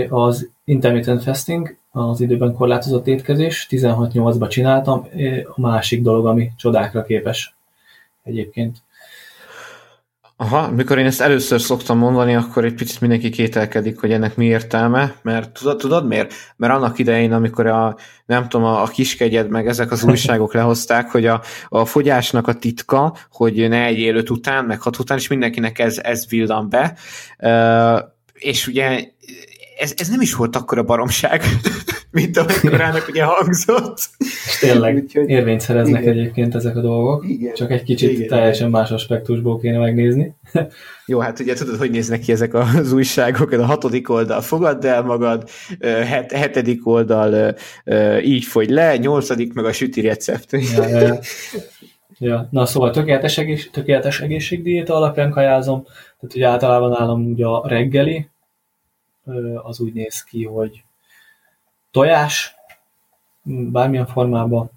az intermittent fasting, az időben korlátozott étkezés, 16-8-ba csináltam, a másik dolog, ami csodákra képes egyébként.
Aha, mikor én ezt először szoktam mondani, akkor egy picit mindenki kételkedik, hogy ennek mi értelme, mert tudod, tudod miért? Mert annak idején, amikor a, nem tudom, a, a kiskegyed meg ezek az újságok lehozták, hogy a, a fogyásnak a titka, hogy ne egy élőt után, meg hat után, és mindenkinek ez, ez villan be, uh, és ugye ez, ez nem is volt akkor a baromság, mint amekkorának ugye hangzott.
És tényleg Úgyhogy, érvényt szereznek igen. egyébként ezek a dolgok, igen. csak egy kicsit igen. teljesen más aspektusból kéne megnézni.
Jó, hát ugye tudod, hogy néznek ki ezek az újságok, a hatodik oldal fogadd el magad, het, hetedik oldal így fogy le, nyolcadik meg a süti recept.
Ja, ja, ja. ja. Na szóval tökéletes, egész, tökéletes egészségdiéta alapján kajázom, tehát ugye általában nálam ugye a reggeli, az úgy néz ki, hogy tojás, bármilyen formában,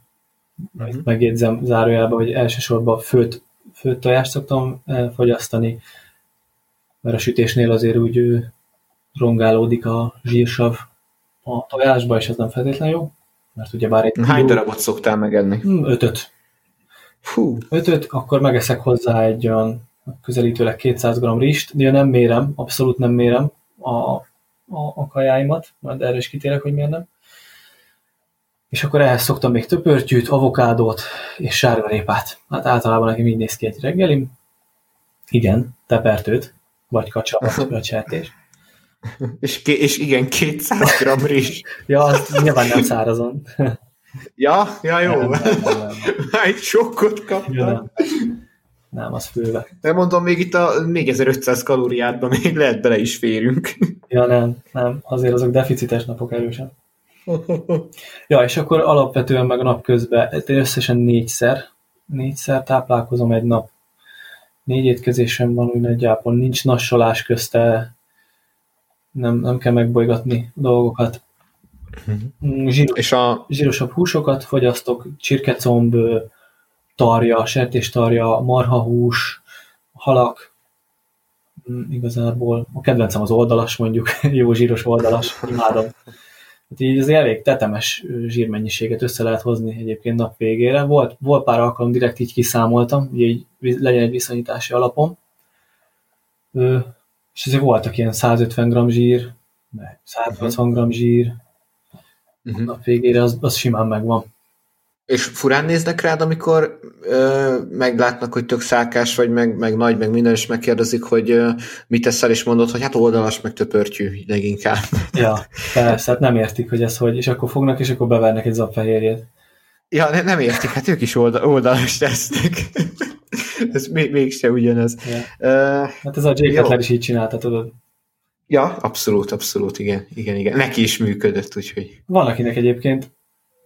uh-huh. megjegyzem zárójelben, hogy elsősorban főt, főt tojást szoktam fogyasztani, mert a sütésnél azért úgy rongálódik a zsírsav a tojásba, és ez nem feltétlenül jó, mert ugye bár egy...
Hány darabot szoktál megenni?
Hmm, ötöt. Fú. Ötöt, akkor megeszek hozzá egy olyan közelítőleg 200 g rist, de nem mérem, abszolút nem mérem a a, a kajáimat, majd erre is kitérek, hogy miért nem. És akkor ehhez szoktam még töpörtyűt, avokádót és sárgarépát. Hát általában nekem így néz ki egy reggelim. Igen, tepertőt, vagy kacsa, vagy sertés.
És, és igen, 200 g rizs.
ja, az nyilván nem szárazon.
ja, ja, jó. Nem, nem, nem, nem. Egy sokkot kaptam. Ja, nem.
nem, az főve.
De mondom, még itt a 4500 kalóriátban még lehet bele is férünk.
Ja, nem, nem. Azért azok deficites napok erősen. ja, és akkor alapvetően meg a nap közben összesen négyszer, négyszer táplálkozom egy nap. Négy étkezésem van úgy nagyjából, nincs nassolás közte, nem, nem kell megbolygatni dolgokat. Mhm. Zsíros, és a... Zsírosabb húsokat fogyasztok, csirkecomb, tarja, sertéstarja, marhahús, halak, igazából. A kedvencem az oldalas, mondjuk, jó zsíros oldalas, imádom. Hát így az elég tetemes zsírmennyiséget össze lehet hozni egyébként nap végére. Volt, volt pár alkalom, direkt így kiszámoltam, hogy így legyen egy viszonyítási alapom. Ö, és azért voltak ilyen 150 g zsír, 180 g zsír, uh-huh. nap végére az, az simán megvan.
És furán néznek rád, amikor ö, meglátnak, hogy tök szálkás vagy, meg, meg nagy, meg minden, és megkérdezik, hogy ö, mit teszel, és mondod, hogy hát oldalas, meg töpörtyű leginkább.
Ja, persze, hát nem értik, hogy ez hogy, és akkor fognak, és akkor bevernek egy zapfehérjét.
Ja, ne, nem értik, hát ők is oldal, oldalas tesznek. ez még, mégse ugyanaz. Ja.
Uh, hát ez a Jake Cutler is így csinálta, tudod.
Ja, abszolút, abszolút, igen, igen, igen. Neki is működött, úgyhogy.
Van, akinek egyébként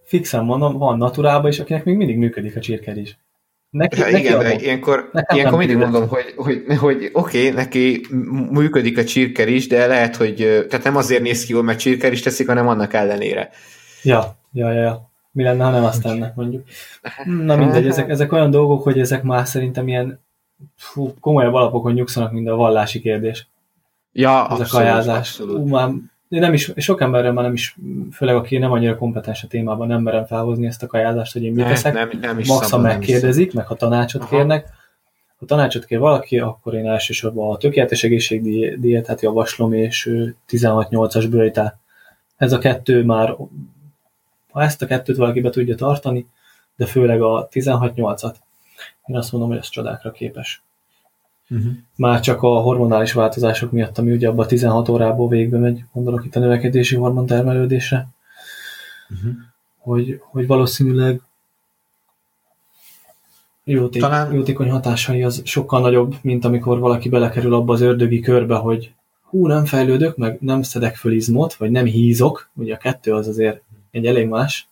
fixen mondom, van naturálban is, akinek még mindig működik a csirkerés.
Neki, ja, neki igen, de ilyenkor, ilyenkor mindig mondom, hogy, hogy, hogy oké, okay, neki működik a csirker is, de lehet, hogy tehát nem azért néz ki jól, mert csirker is teszik, hanem annak ellenére.
Ja, ja, ja. ja. Mi lenne, ha nem azt tennek, mondjuk. Na mindegy, ezek, ezek olyan dolgok, hogy ezek már szerintem ilyen fú, komolyabb alapokon nyugszanak, mint a vallási kérdés.
Ja, Ez abszolút, a kajázás. Abszolút. Ú,
már én nem is, sok emberrel már nem is, főleg aki nem annyira kompetens a témában, nem merem felhozni ezt a kajázást, hogy én mit teszek. Nem, nem is Maxa megkérdezik, meg ha tanácsot Aha. kérnek. Ha tanácsot kér valaki, akkor én elsősorban a tökéletes egészségdiétát javaslom, és 16-8-as bőjtá. Ez a kettő már, ha ezt a kettőt valaki be tudja tartani, de főleg a 16-8-at, én azt mondom, hogy ez csodákra képes. Uh-huh. Már csak a hormonális változások miatt, ami ugye abban a 16 órából végbe megy, gondolok itt a növekedési hormon termelődésre, uh-huh. hogy, hogy valószínűleg jóték, Talán... jótékony hatásai az sokkal nagyobb, mint amikor valaki belekerül abba az ördögi körbe, hogy hú, nem fejlődök, meg nem szedek föl izmot, vagy nem hízok, ugye a kettő az azért egy elég más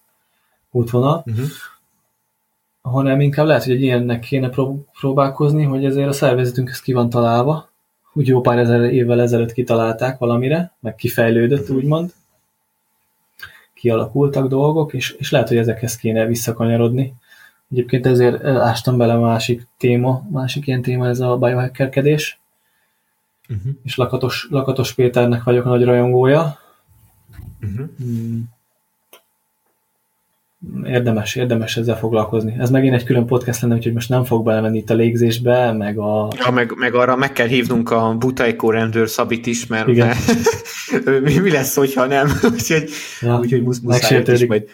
útvonal, uh-huh hanem inkább lehet, hogy egy ilyennek kéne próbálkozni, hogy ezért a szervezetünk ez ki van találva, úgy jó pár ezer évvel ezelőtt kitalálták valamire, meg kifejlődött, úgymond. Kialakultak dolgok, és, és lehet, hogy ezekhez kéne visszakanyarodni. Egyébként ezért ástam bele a másik téma, másik ilyen téma, ez a biohackerkedés. Uh-huh. És Lakatos, Lakatos Péternek vagyok nagy rajongója. Uh-huh. Hmm érdemes, érdemes ezzel foglalkozni. Ez megint egy külön podcast lenne, úgyhogy most nem fog belemenni itt a légzésbe, meg a...
Ja, meg, meg arra meg kell hívnunk a Butajkó rendőr Szabit is, mert,
Igen.
mi, mi lesz, hogyha nem? úgyhogy,
Ja,
úgyhogy musz, muszáj is majd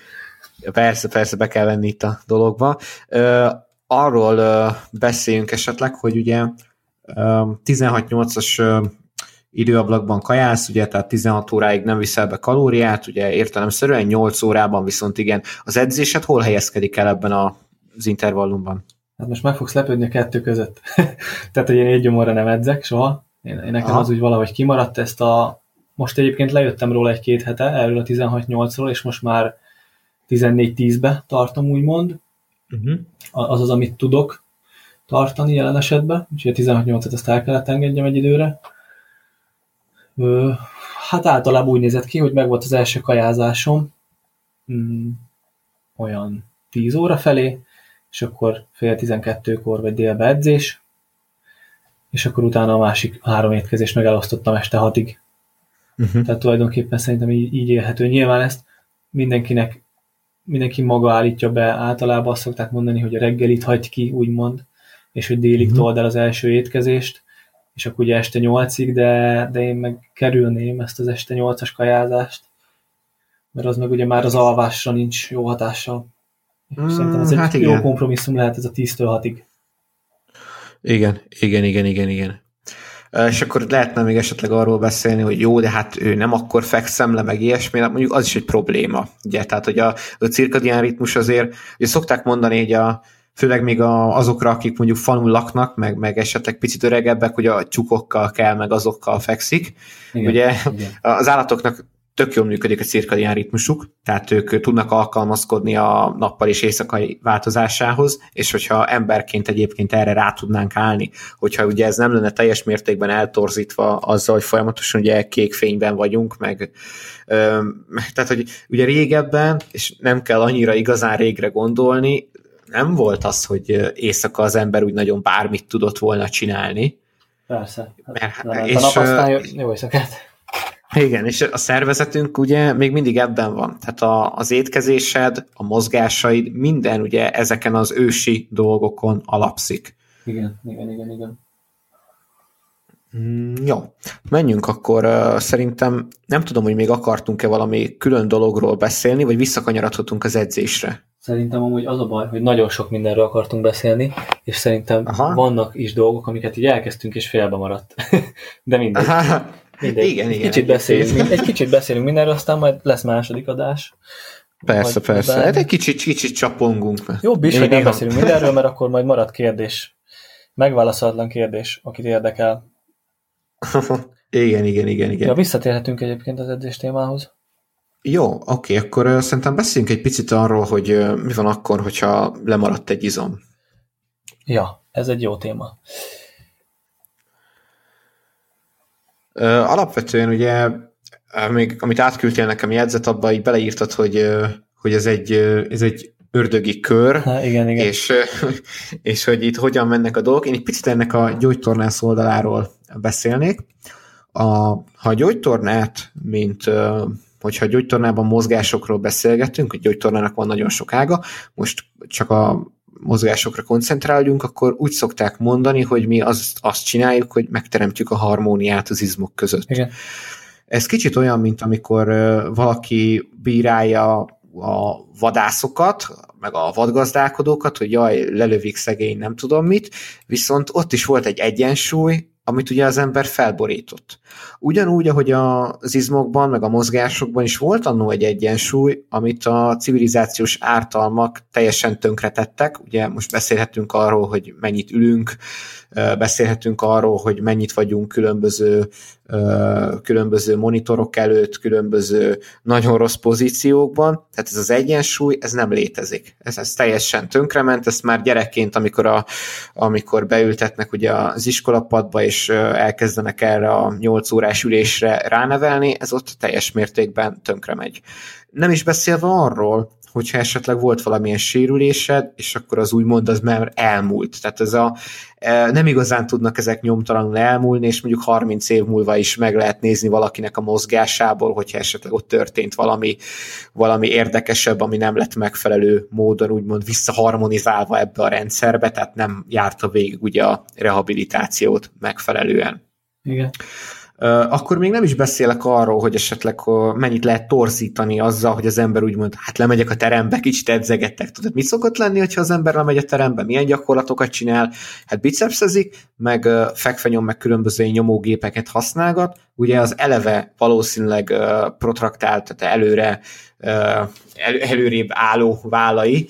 persze, persze be kell venni itt a dologba. Ö, arról ö, beszéljünk esetleg, hogy ugye ö, 16-8-as ö, időablakban kajálsz, ugye, tehát 16 óráig nem viszel be kalóriát, ugye értelemszerűen 8 órában viszont igen. Az edzésed hol helyezkedik el ebben a, az intervallumban?
Hát most meg fogsz lepődni a kettő között. Tehát, hogy én egy gyomorra nem edzek soha. Én, én nekem
Aha.
az úgy valahogy kimaradt ezt a... Most egyébként lejöttem róla egy-két hete, erről a 16-8-ról, és most már 14-10-be tartom, úgymond.
Uh-huh.
Az az, amit tudok tartani jelen esetben. Úgyhogy a 16-8-et azt el kellett engedjem egy időre. Hát általában úgy nézett ki, hogy meg volt az első kajázásom mm, olyan 10 óra felé, és akkor fél 12-kor vagy délbe edzés, és akkor utána a másik három étkezést meg elosztottam este hatig.
Uh-huh.
Tehát tulajdonképpen szerintem így, így élhető. Nyilván ezt mindenkinek, mindenki maga állítja be, általában azt szokták mondani, hogy a reggelit hagy ki, úgymond, és hogy délig
Mhm.
told el az első étkezést, és akkor ugye este nyolcig, de, de én meg kerülném ezt az este nyolcas kajázást, mert az meg ugye már az alvásra nincs jó hatással.
Mm,
Szerintem ez egy
hát
jó
igen.
kompromisszum lehet ez a 10-től 6-ig.
Igen, igen, igen, igen, igen. És akkor lehetne még esetleg arról beszélni, hogy jó, de hát ő nem akkor fekszem le, meg ilyesmi, hát mondjuk az is egy probléma. Ugye, tehát, hogy a, a cirkadián ritmus azért, ugye szokták mondani, hogy a, főleg még a, azokra, akik mondjuk falun laknak, meg, meg esetleg picit öregebbek, hogy a csukokkal kell, meg azokkal fekszik.
Igen.
Ugye
Igen.
az állatoknak tök jól működik a cirkadián ritmusuk, tehát ők tudnak alkalmazkodni a nappal és éjszakai változásához, és hogyha emberként egyébként erre rá tudnánk állni, hogyha ugye ez nem lenne teljes mértékben eltorzítva azzal, hogy folyamatosan ugye kék fényben vagyunk, meg öm, tehát, hogy ugye régebben, és nem kell annyira igazán régre gondolni, nem volt az, hogy éjszaka az ember úgy nagyon bármit tudott volna csinálni,
Persze.
Mert-
Nem,
és,
a nap aztán jó, éjszakát.
Igen, és a szervezetünk ugye még mindig ebben van. Tehát a, az étkezésed, a mozgásaid, minden ugye ezeken az ősi dolgokon alapszik.
Igen, igen, igen, igen.
Mm, jó, menjünk akkor. Szerintem nem tudom, hogy még akartunk-e valami külön dologról beszélni, vagy visszakanyarodhatunk az edzésre.
Szerintem amúgy az a baj, hogy nagyon sok mindenről akartunk beszélni, és szerintem
Aha.
Aha. vannak is dolgok, amiket így elkezdtünk, és félbe maradt. De mindegy. mindegy.
igen,
egy,
igen,
kicsit beszélünk, egy kicsit beszélünk mindenről, aztán majd lesz második adás.
Persze,
Vagy
persze.
bármi.
Hát egy kicsit, kicsit csapongunk.
Jobb is,
Én
hogy nem beszélünk mindenről, mert akkor majd marad kérdés. Megválaszolatlan kérdés, akit érdekel.
igen, igen, igen, igen.
Ja, visszatérhetünk egyébként az edzés témához.
Jó, oké, akkor szerintem beszéljünk egy picit arról, hogy mi van akkor, hogyha lemaradt egy izom.
Ja, ez egy jó téma.
Alapvetően ugye, még amit átküldtél nekem jegyzet, abba így beleírtad, hogy, hogy ez egy, ez egy ördögi kör,
Ha, igen, igen.
és, és hogy itt hogyan mennek a dolgok. Én egy picit ennek a gyógytornász oldaláról beszélnék. A, ha a gyógytornát, mint hogyha gyógytornában mozgásokról beszélgetünk, hogy gyógytornának van nagyon sok ága, most csak a mozgásokra koncentráljunk, akkor úgy szokták mondani, hogy mi azt, azt csináljuk, hogy megteremtjük a harmóniát az izmok között.
Igen.
Ez kicsit olyan, mint amikor valaki bírálja a vadászokat, meg a vadgazdálkodókat, hogy jaj, lelövik szegény nem tudom mit, viszont ott is volt egy egyensúly, amit ugye az ember felborított. Ugyanúgy, ahogy az izmokban, meg a mozgásokban is volt annó egy egyensúly, amit a civilizációs ártalmak teljesen tönkretettek. Ugye most beszélhetünk arról, hogy mennyit ülünk, beszélhetünk arról, hogy mennyit vagyunk különböző, különböző monitorok előtt, különböző nagyon rossz pozíciókban. Tehát ez az egyensúly, ez nem létezik. Ez, ez teljesen tönkrement, ezt már gyerekként, amikor, a, amikor beültetnek ugye az iskolapadba, és elkezdenek erre a 8 órás ülésre ránevelni, ez ott teljes mértékben tönkre megy. Nem is beszélve arról, hogyha esetleg volt valamilyen sérülésed, és akkor az úgymond az már elmúlt. Tehát ez a, e, nem igazán tudnak ezek nyomtalanul elmúlni, és mondjuk 30 év múlva is meg lehet nézni valakinek a mozgásából, hogyha esetleg ott történt valami, valami érdekesebb, ami nem lett megfelelő módon úgymond visszaharmonizálva ebbe a rendszerbe, tehát nem járta végig ugye a rehabilitációt megfelelően.
Igen
akkor még nem is beszélek arról, hogy esetleg mennyit lehet torzítani azzal, hogy az ember úgymond, hát lemegyek a terembe, kicsit edzegettek. Tudod, mit szokott lenni, hogyha az ember lemegy a terembe, milyen gyakorlatokat csinál? Hát bicepszezik, meg fekvenyom, meg különböző nyomógépeket használgat. Ugye az eleve valószínűleg protraktált, tehát előre el, előrébb álló vállai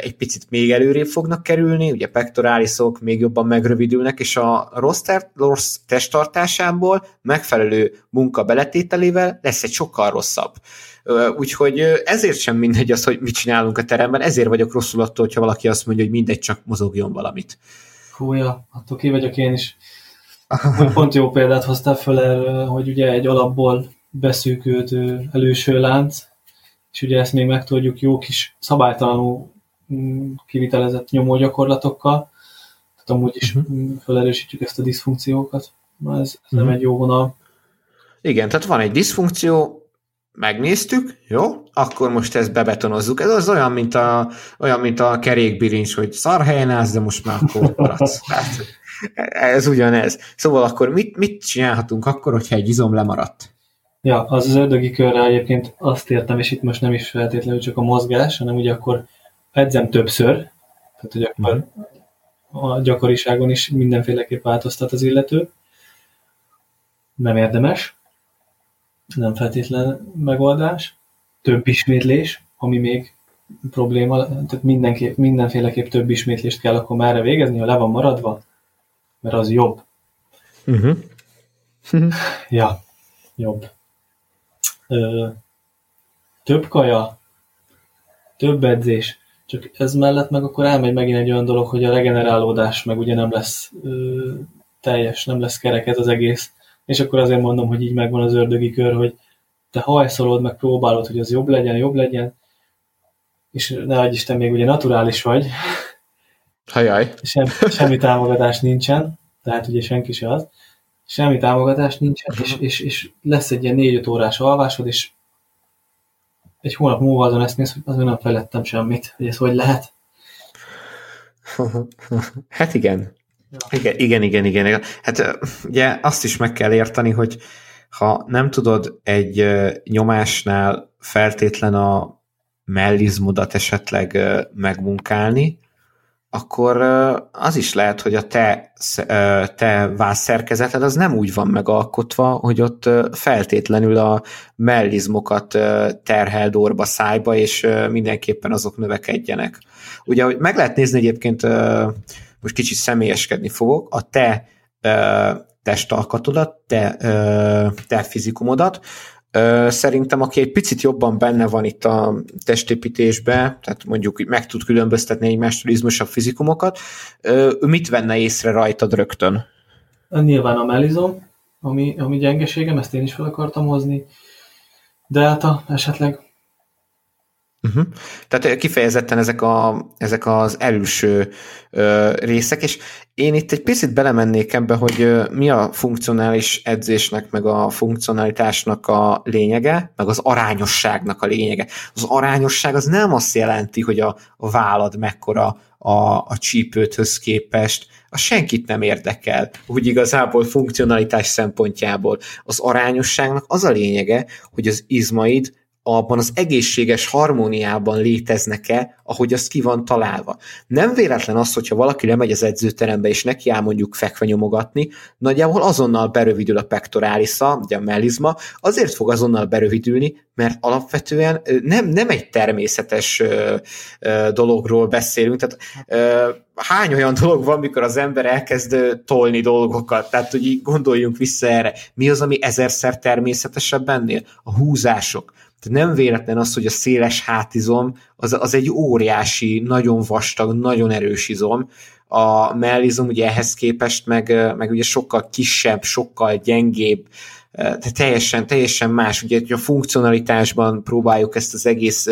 egy picit még előrébb fognak kerülni, ugye pektoráliszok még jobban megrövidülnek, és a rossz, ter- rossz testtartásából megfelelő munka beletételével lesz egy sokkal rosszabb. Úgyhogy ezért sem mindegy az, hogy mit csinálunk a teremben, ezért vagyok rosszul attól, hogyha valaki azt mondja, hogy mindegy, csak mozogjon valamit.
Húja, attól ki vagyok én is. Pont jó példát hoztál föl erre, hogy ugye egy alapból beszűkült előső lánc, és ugye ezt még megtudjuk jó kis szabálytalanul mm, kivitelezett nyomógyakorlatokkal, tehát amúgy is uh-huh. felerősítjük ezt a diszfunkciókat. Ez, ez uh-huh. nem mhm. egy jó vonal.
Igen, tehát van egy diszfunkció, megnéztük, jó, akkor most ezt bebetonozzuk. Ez az olyan, mint a, olyan, mint a kerékbirincs, hogy szar helyen állsz, de most már akkor maradsz. Tehát, ez ugyanez. Szóval akkor mit, mit csinálhatunk akkor, hogyha egy izom lemaradt?
Ja, az az ördögi körre egyébként azt értem, és itt most nem is feltétlenül csak a mozgás, hanem ugye akkor edzem többször, tehát hogy akkor a gyakoriságon is mindenféleképp változtat az illető. Nem érdemes, nem feltétlen megoldás. Több ismétlés, ami még probléma, tehát mindenképp, mindenféleképp több ismétlést kell akkor már végezni, ha le van maradva, mert az jobb. Uh-huh. ja, jobb ö, több kaja, több edzés, csak ez mellett meg akkor elmegy megint egy olyan dolog, hogy a regenerálódás meg ugye nem lesz ö, teljes, nem lesz kerek ez az egész, és akkor azért mondom, hogy így megvan az ördögi kör, hogy te hajszolod, meg próbálod, hogy az jobb legyen, jobb legyen, és ne adj Isten, még ugye naturális vagy,
Hajaj.
Sem, semmi támogatás nincsen, tehát ugye senki se az, semmi támogatás nincsen, és, mhm. és, és lesz egy ilyen négy-öt órás alvásod, és egy hónap múlva azon ezt néz, hogy azon nem felettem semmit, hogy ez hogy lehet.
Hát igen. Ja. Igen, igen, igen, igen. Hát ugye azt is meg kell érteni, hogy ha nem tudod egy nyomásnál feltétlen a mellizmodat esetleg megmunkálni, akkor az is lehet, hogy a te, te vászszerkezeted az nem úgy van megalkotva, hogy ott feltétlenül a mellizmokat terheld orba szájba, és mindenképpen azok növekedjenek. Ugye, hogy meg lehet nézni egyébként, most kicsit személyeskedni fogok, a te testalkatodat, te, te fizikumodat, Szerintem, aki egy picit jobban benne van itt a testépítésbe, tehát mondjuk meg tud különböztetni egymástól izmosabb fizikumokat, ő mit venne észre rajtad rögtön?
Nyilván a mellizom, ami, ami gyengeségem, ezt én is fel akartam hozni. Delta esetleg
Uh-huh. Tehát kifejezetten ezek, a, ezek az előső ö, részek, és én itt egy picit belemennék ebbe, hogy ö, mi a funkcionális edzésnek, meg a funkcionalitásnak a lényege, meg az arányosságnak a lényege. Az arányosság az nem azt jelenti, hogy a, a vállad mekkora a, a csípőthöz képest, a senkit nem érdekel, hogy igazából funkcionalitás szempontjából. Az arányosságnak az a lényege, hogy az izmaid abban az egészséges harmóniában léteznek-e, ahogy az ki van találva. Nem véletlen az, hogyha valaki lemegy az edzőterembe, és neki áll mondjuk fekve nyomogatni, nagyjából azonnal berövidül a pektorálisa, ugye a mellizma, azért fog azonnal berövidülni, mert alapvetően nem, nem egy természetes ö, ö, dologról beszélünk, tehát ö, hány olyan dolog van, mikor az ember elkezd tolni dolgokat, tehát hogy gondoljunk vissza erre. Mi az, ami ezerszer természetesebb ennél? A húzások tehát nem véletlen az, hogy a széles hátizom az, az egy óriási, nagyon vastag, nagyon erős izom, a mellizom ugye ehhez képest meg, meg ugye sokkal kisebb, sokkal gyengébb, de teljesen, teljesen más. Ugye a funkcionalitásban próbáljuk ezt az egész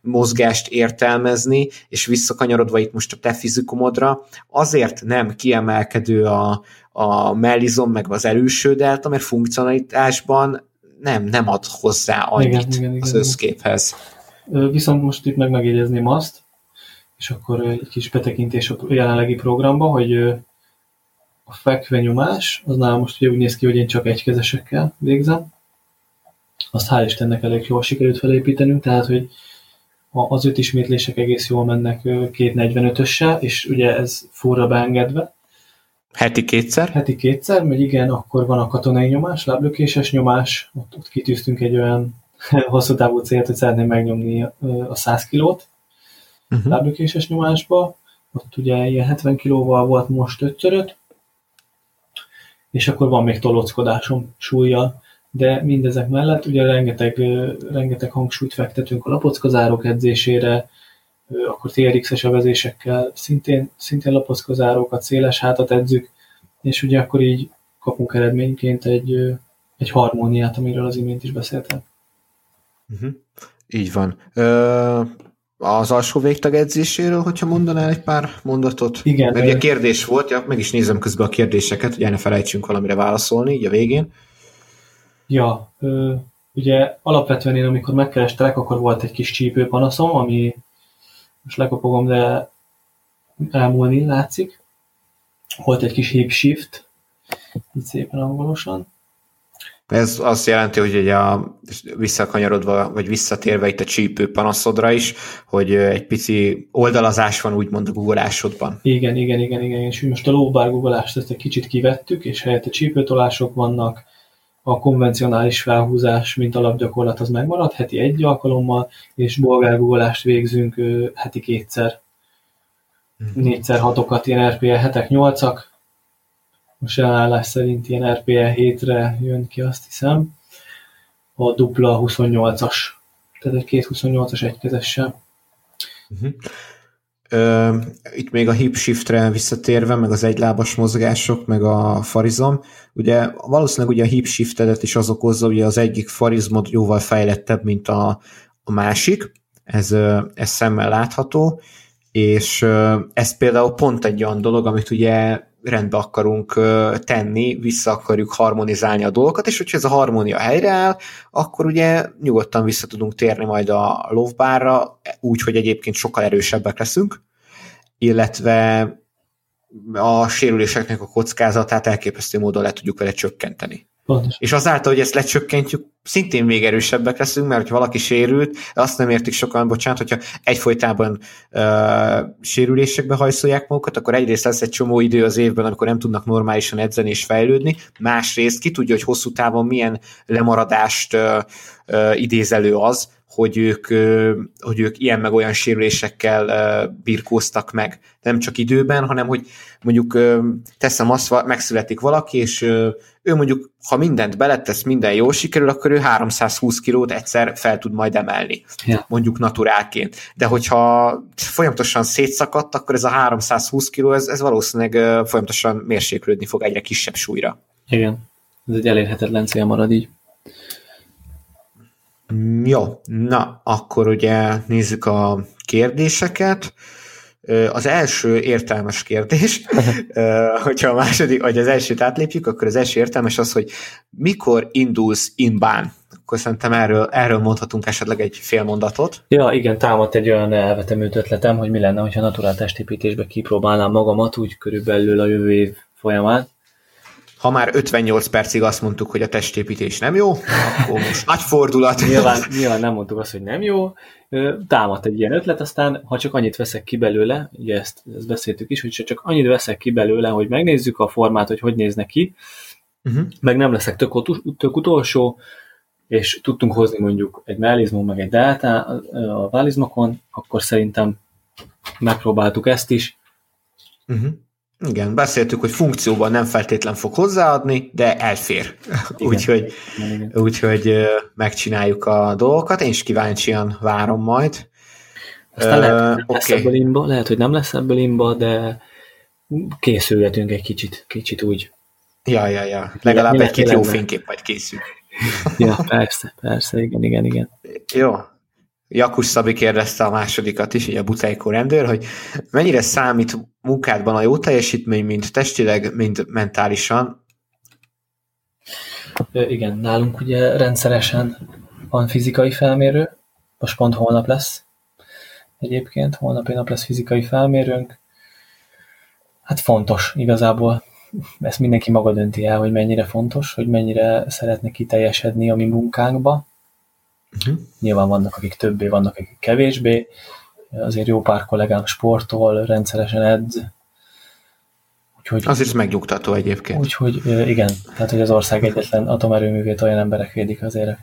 mozgást értelmezni, és visszakanyarodva itt most a te fizikumodra, azért nem kiemelkedő a, a mellizom meg az előső delta, mert funkcionalitásban nem, nem ad hozzá annyit igen, igen, igen, az összképhez.
Viszont most itt meg megjegyezném azt, és akkor egy kis betekintés a jelenlegi programba, hogy a fekvenyomás, az nálam most ugye úgy néz ki, hogy én csak egykezesekkel végzem. Azt hál' Istennek elég jól sikerült felépítenünk, tehát hogy az öt ismétlések egész jól mennek két 45-össel, és ugye ez forra beengedve.
Heti kétszer?
Heti kétszer, mert igen, akkor van a katonai nyomás, láblökéses nyomás, ott, ott kitűztünk egy olyan hosszú távú célt, hogy szeretném megnyomni a 100 kilót uh-huh. láblökéses nyomásba, ott ugye ilyen 70 kilóval volt most ötszöröt, és akkor van még tolóckodásom súlyjal, de mindezek mellett ugye rengeteg, rengeteg hangsúlyt fektetünk a lapockozárok edzésére, akkor TRX-es övezésekkel szintén, szintén lapockozárókat, széles hátat edzük, és ugye akkor így kapunk eredményként egy, egy harmóniát, amiről az imént is beszéltem.
Uh-huh. Így van. Ö, az alsó végtag edzéséről, hogyha mondanál egy pár mondatot?
Igen.
Mert ugye kérdés volt, ja, meg is nézem közben a kérdéseket, hogy ne felejtsünk valamire válaszolni, így a végén.
Ja, ö, ugye alapvetően én amikor megkerestelek, akkor volt egy kis csípőpanaszom, ami most lekopogom, de elmúlni látszik. Volt egy kis hip shift, így szépen angolosan.
Ez azt jelenti, hogy ugye a, visszakanyarodva, vagy visszatérve itt a csípő panaszodra is, hogy egy pici oldalazás van úgymond a googolásodban.
Igen, igen, igen, igen, és most a lóbár googolást ezt egy kicsit kivettük, és helyette csípőtolások vannak, a konvencionális felhúzás, mint alapgyakorlat az megmarad heti egy alkalommal, és bolgár googolást végzünk heti kétszer. Mm. Négyszer hatokat, ilyen RPE hetek, nyolcak, most jelenállás szerint ilyen RPE 7-re jön ki, azt hiszem, a dupla 28-as, tehát egy két 28-as egykezessel.
Uh-huh. Itt még a hip shiftre visszatérve, meg az egylábas mozgások, meg a farizom, ugye valószínűleg ugye a hip shiftedet is az okozza, ugye az egyik farizmod jóval fejlettebb, mint a, a másik, ez, ez szemmel látható, és ez például pont egy olyan dolog, amit ugye rendbe akarunk tenni, vissza akarjuk harmonizálni a dolgokat, és hogyha ez a harmónia helyreáll, akkor ugye nyugodtan vissza tudunk térni majd a lovbárra, úgy, hogy egyébként sokkal erősebbek leszünk, illetve a sérüléseknek a kockázatát elképesztő módon le tudjuk vele csökkenteni. Pontos. És azáltal, hogy ezt lecsökkentjük, szintén még erősebbek leszünk, mert ha valaki sérült, azt nem értik sokan, bocsánat, hogyha egyfolytában uh, sérülésekbe hajszolják magukat, akkor egyrészt lesz egy csomó idő az évben, amikor nem tudnak normálisan edzeni és fejlődni, másrészt ki tudja, hogy hosszú távon milyen lemaradást uh, uh, idéz elő az, hogy ők, hogy ők ilyen meg olyan sérülésekkel birkóztak meg. Nem csak időben, hanem hogy mondjuk teszem azt, megszületik valaki, és ő mondjuk, ha mindent beletesz, minden jól sikerül, akkor ő 320 kilót egyszer fel tud majd emelni, ja. mondjuk naturálként. De hogyha folyamatosan szétszakadt, akkor ez a 320 kiló, ez, ez valószínűleg folyamatosan mérséklődni fog egyre kisebb súlyra.
Igen, ez egy elérhetetlen cél marad így.
Jó, na, akkor ugye nézzük a kérdéseket. Az első értelmes kérdés, hogyha a második, vagy az elsőt átlépjük, akkor az első értelmes az, hogy mikor indulsz inbán? Akkor szerintem erről, erről mondhatunk esetleg egy fél mondatot.
Ja, igen, támadt egy olyan elvetemült ötletem, hogy mi lenne, hogyha naturál testépítésbe kipróbálnám magamat úgy körülbelül a jövő év folyamán,
ha már 58 percig azt mondtuk, hogy a testépítés nem jó, akkor most nagy fordulat.
Nyilván, nyilván nem mondtuk azt, hogy nem jó. Támadt egy ilyen ötlet, aztán ha csak annyit veszek ki belőle, ugye ezt, ezt beszéltük is, hogy csak annyit veszek ki belőle, hogy megnézzük a formát, hogy hogy néznek ki, uh-huh. meg nem leszek tök, tök utolsó, és tudtunk hozni mondjuk egy mellizmon, meg egy delta a válizmokon, akkor szerintem megpróbáltuk ezt is.
Uh-huh. Igen, beszéltük, hogy funkcióban nem feltétlen fog hozzáadni, de elfér. úgyhogy, úgyhogy megcsináljuk a dolgokat. Én is kíváncsian várom majd.
Aztán uh, lehet, hogy okay. lesz ebből imba, lehet, hogy nem lesz ebből imba, de készülhetünk egy kicsit, kicsit úgy.
Ja, ja, ja. Legalább egy-két jó fénykép majd készül.
ja, persze, persze, igen, igen, igen.
Jó. Jakus Szabi kérdezte a másodikat is, így a Butájkó rendőr, hogy mennyire számít munkádban a jó teljesítmény, mint testileg, mint mentálisan?
Igen, nálunk ugye rendszeresen van fizikai felmérő, most pont holnap lesz egyébként, holnap nap lesz fizikai felmérőnk. Hát fontos igazából, ezt mindenki maga dönti el, hogy mennyire fontos, hogy mennyire szeretne kiteljesedni a mi munkánkba. Uh-huh. Nyilván vannak, akik többé, vannak, akik kevésbé. Azért jó pár kollégám sportol, rendszeresen edz.
Úgyhogy, Azért ez megnyugtató egyébként.
Úgyhogy igen, tehát hogy az ország egyetlen atomerőművét olyan emberek védik azért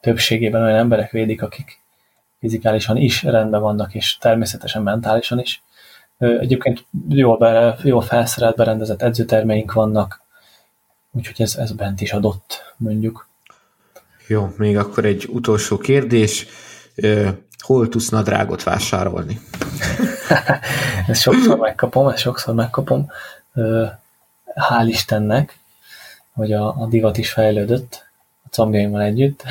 többségében olyan emberek védik, akik fizikálisan is rendben vannak, és természetesen mentálisan is. Egyébként jól, be, jól felszerelt, berendezett edzőtermeink vannak, úgyhogy ez, ez bent is adott, mondjuk.
Jó, még akkor egy utolsó kérdés. Hol tudsz nadrágot vásárolni?
ezt sokszor megkapom, ezt sokszor megkapom. Hál' Istennek, hogy a, a divat is fejlődött a combjaimmal együtt.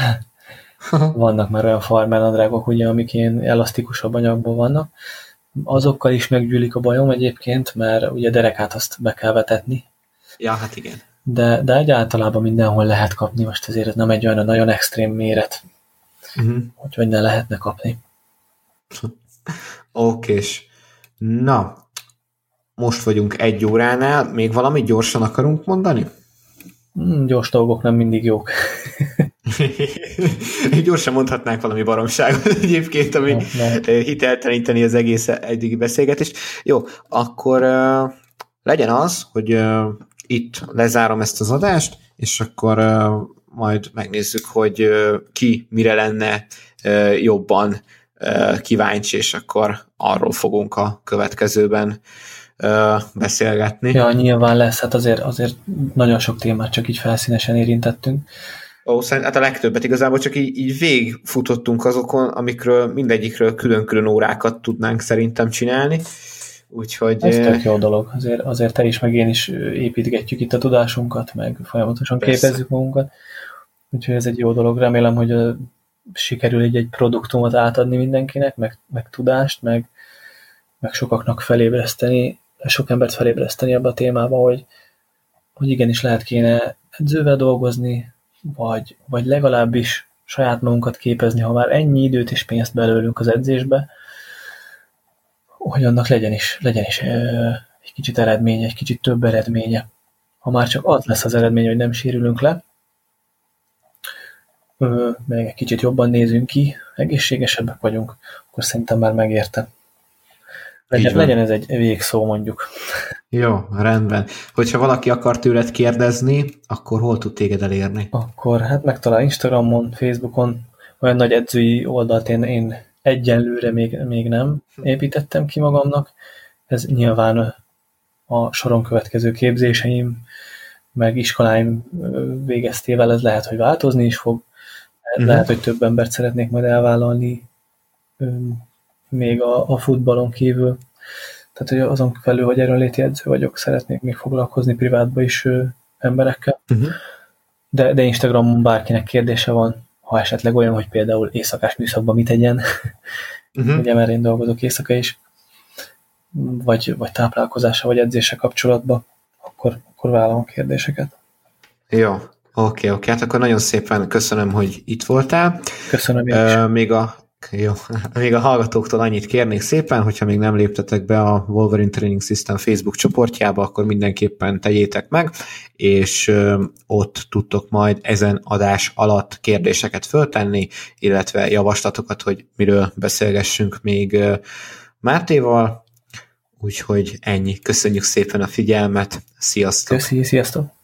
Vannak már olyan farmernadrágok, ugye, amik ilyen elasztikusabb anyagból vannak. Azokkal is meggyűlik a bajom egyébként, mert ugye derekát azt be kell vetetni.
Ja, hát igen.
De, de egyáltalában mindenhol lehet kapni, most ezért ez nem egy olyan nagyon extrém méret, uh-huh. hogy ne lehetne kapni.
Okés. Na, most vagyunk egy óránál, még valamit gyorsan akarunk mondani?
Mm, gyors dolgok nem mindig jók.
Gyorsan mondhatnánk valami baromságot egyébként, ami hitelteleníteni az egész eddigi beszélgetést. Jó, akkor uh, legyen az, hogy uh, itt lezárom ezt az adást, és akkor majd megnézzük, hogy ki mire lenne jobban kíváncsi, és akkor arról fogunk a következőben beszélgetni.
Ja, nyilván lesz, hát azért, azért nagyon sok témát csak így felszínesen érintettünk.
Ó, hát a legtöbbet igazából csak így, így végfutottunk azokon, amikről mindegyikről külön-külön órákat tudnánk szerintem csinálni. Úgyhogy...
Ez tök jó dolog. Azért, azért te is, meg én is építgetjük itt a tudásunkat, meg folyamatosan Persze. képezzük magunkat. Úgyhogy ez egy jó dolog. Remélem, hogy sikerül így egy produktumot átadni mindenkinek, meg, meg tudást, meg, meg sokaknak felébreszteni, sok embert felébreszteni abba a témába, hogy, hogy igenis lehet kéne edzővel dolgozni, vagy, vagy legalábbis saját magunkat képezni, ha már ennyi időt és pénzt belőlünk az edzésbe, hogy annak legyen is, legyen is egy kicsit eredménye, egy kicsit több eredménye. Ha már csak az lesz az eredmény, hogy nem sérülünk le, meg egy kicsit jobban nézünk ki, egészségesebbek vagyunk, akkor szerintem már megérte. Legyen, legyen ez egy végszó mondjuk.
Jó, rendben. Hogyha valaki akar tőled kérdezni, akkor hol tud téged elérni?
Akkor hát megtalál Instagramon, Facebookon, olyan nagy edzői oldalt én, én egyenlőre még, még nem építettem ki magamnak. Ez nyilván a soron következő képzéseim, meg iskoláim végeztével ez lehet, hogy változni is fog. Uh-huh. Lehet, hogy több embert szeretnék majd elvállalni még a, a futballon kívül. Tehát, hogy azon felül, hogy erőnléti edző vagyok, szeretnék még foglalkozni privátba is ö, emberekkel. Uh-huh. De, de Instagramon bárkinek kérdése van, ha esetleg olyan, hogy például éjszakás műszakban mit tegyen, uh-huh. ugye mert én dolgozok éjszaka is, vagy, vagy táplálkozása, vagy edzése kapcsolatban, akkor, akkor vállalom kérdéseket.
Jó, oké, okay, oké. Okay. Hát akkor nagyon szépen köszönöm, hogy itt voltál.
Köszönöm én
is. Még a jó. Még a hallgatóktól annyit kérnék szépen, hogyha még nem léptetek be a Wolverine Training System Facebook csoportjába, akkor mindenképpen tegyétek meg, és ott tudtok majd ezen adás alatt kérdéseket föltenni, illetve javaslatokat, hogy miről beszélgessünk még Mártéval. Úgyhogy ennyi. Köszönjük szépen a figyelmet. Sziasztok!
Köszi, sziasztok!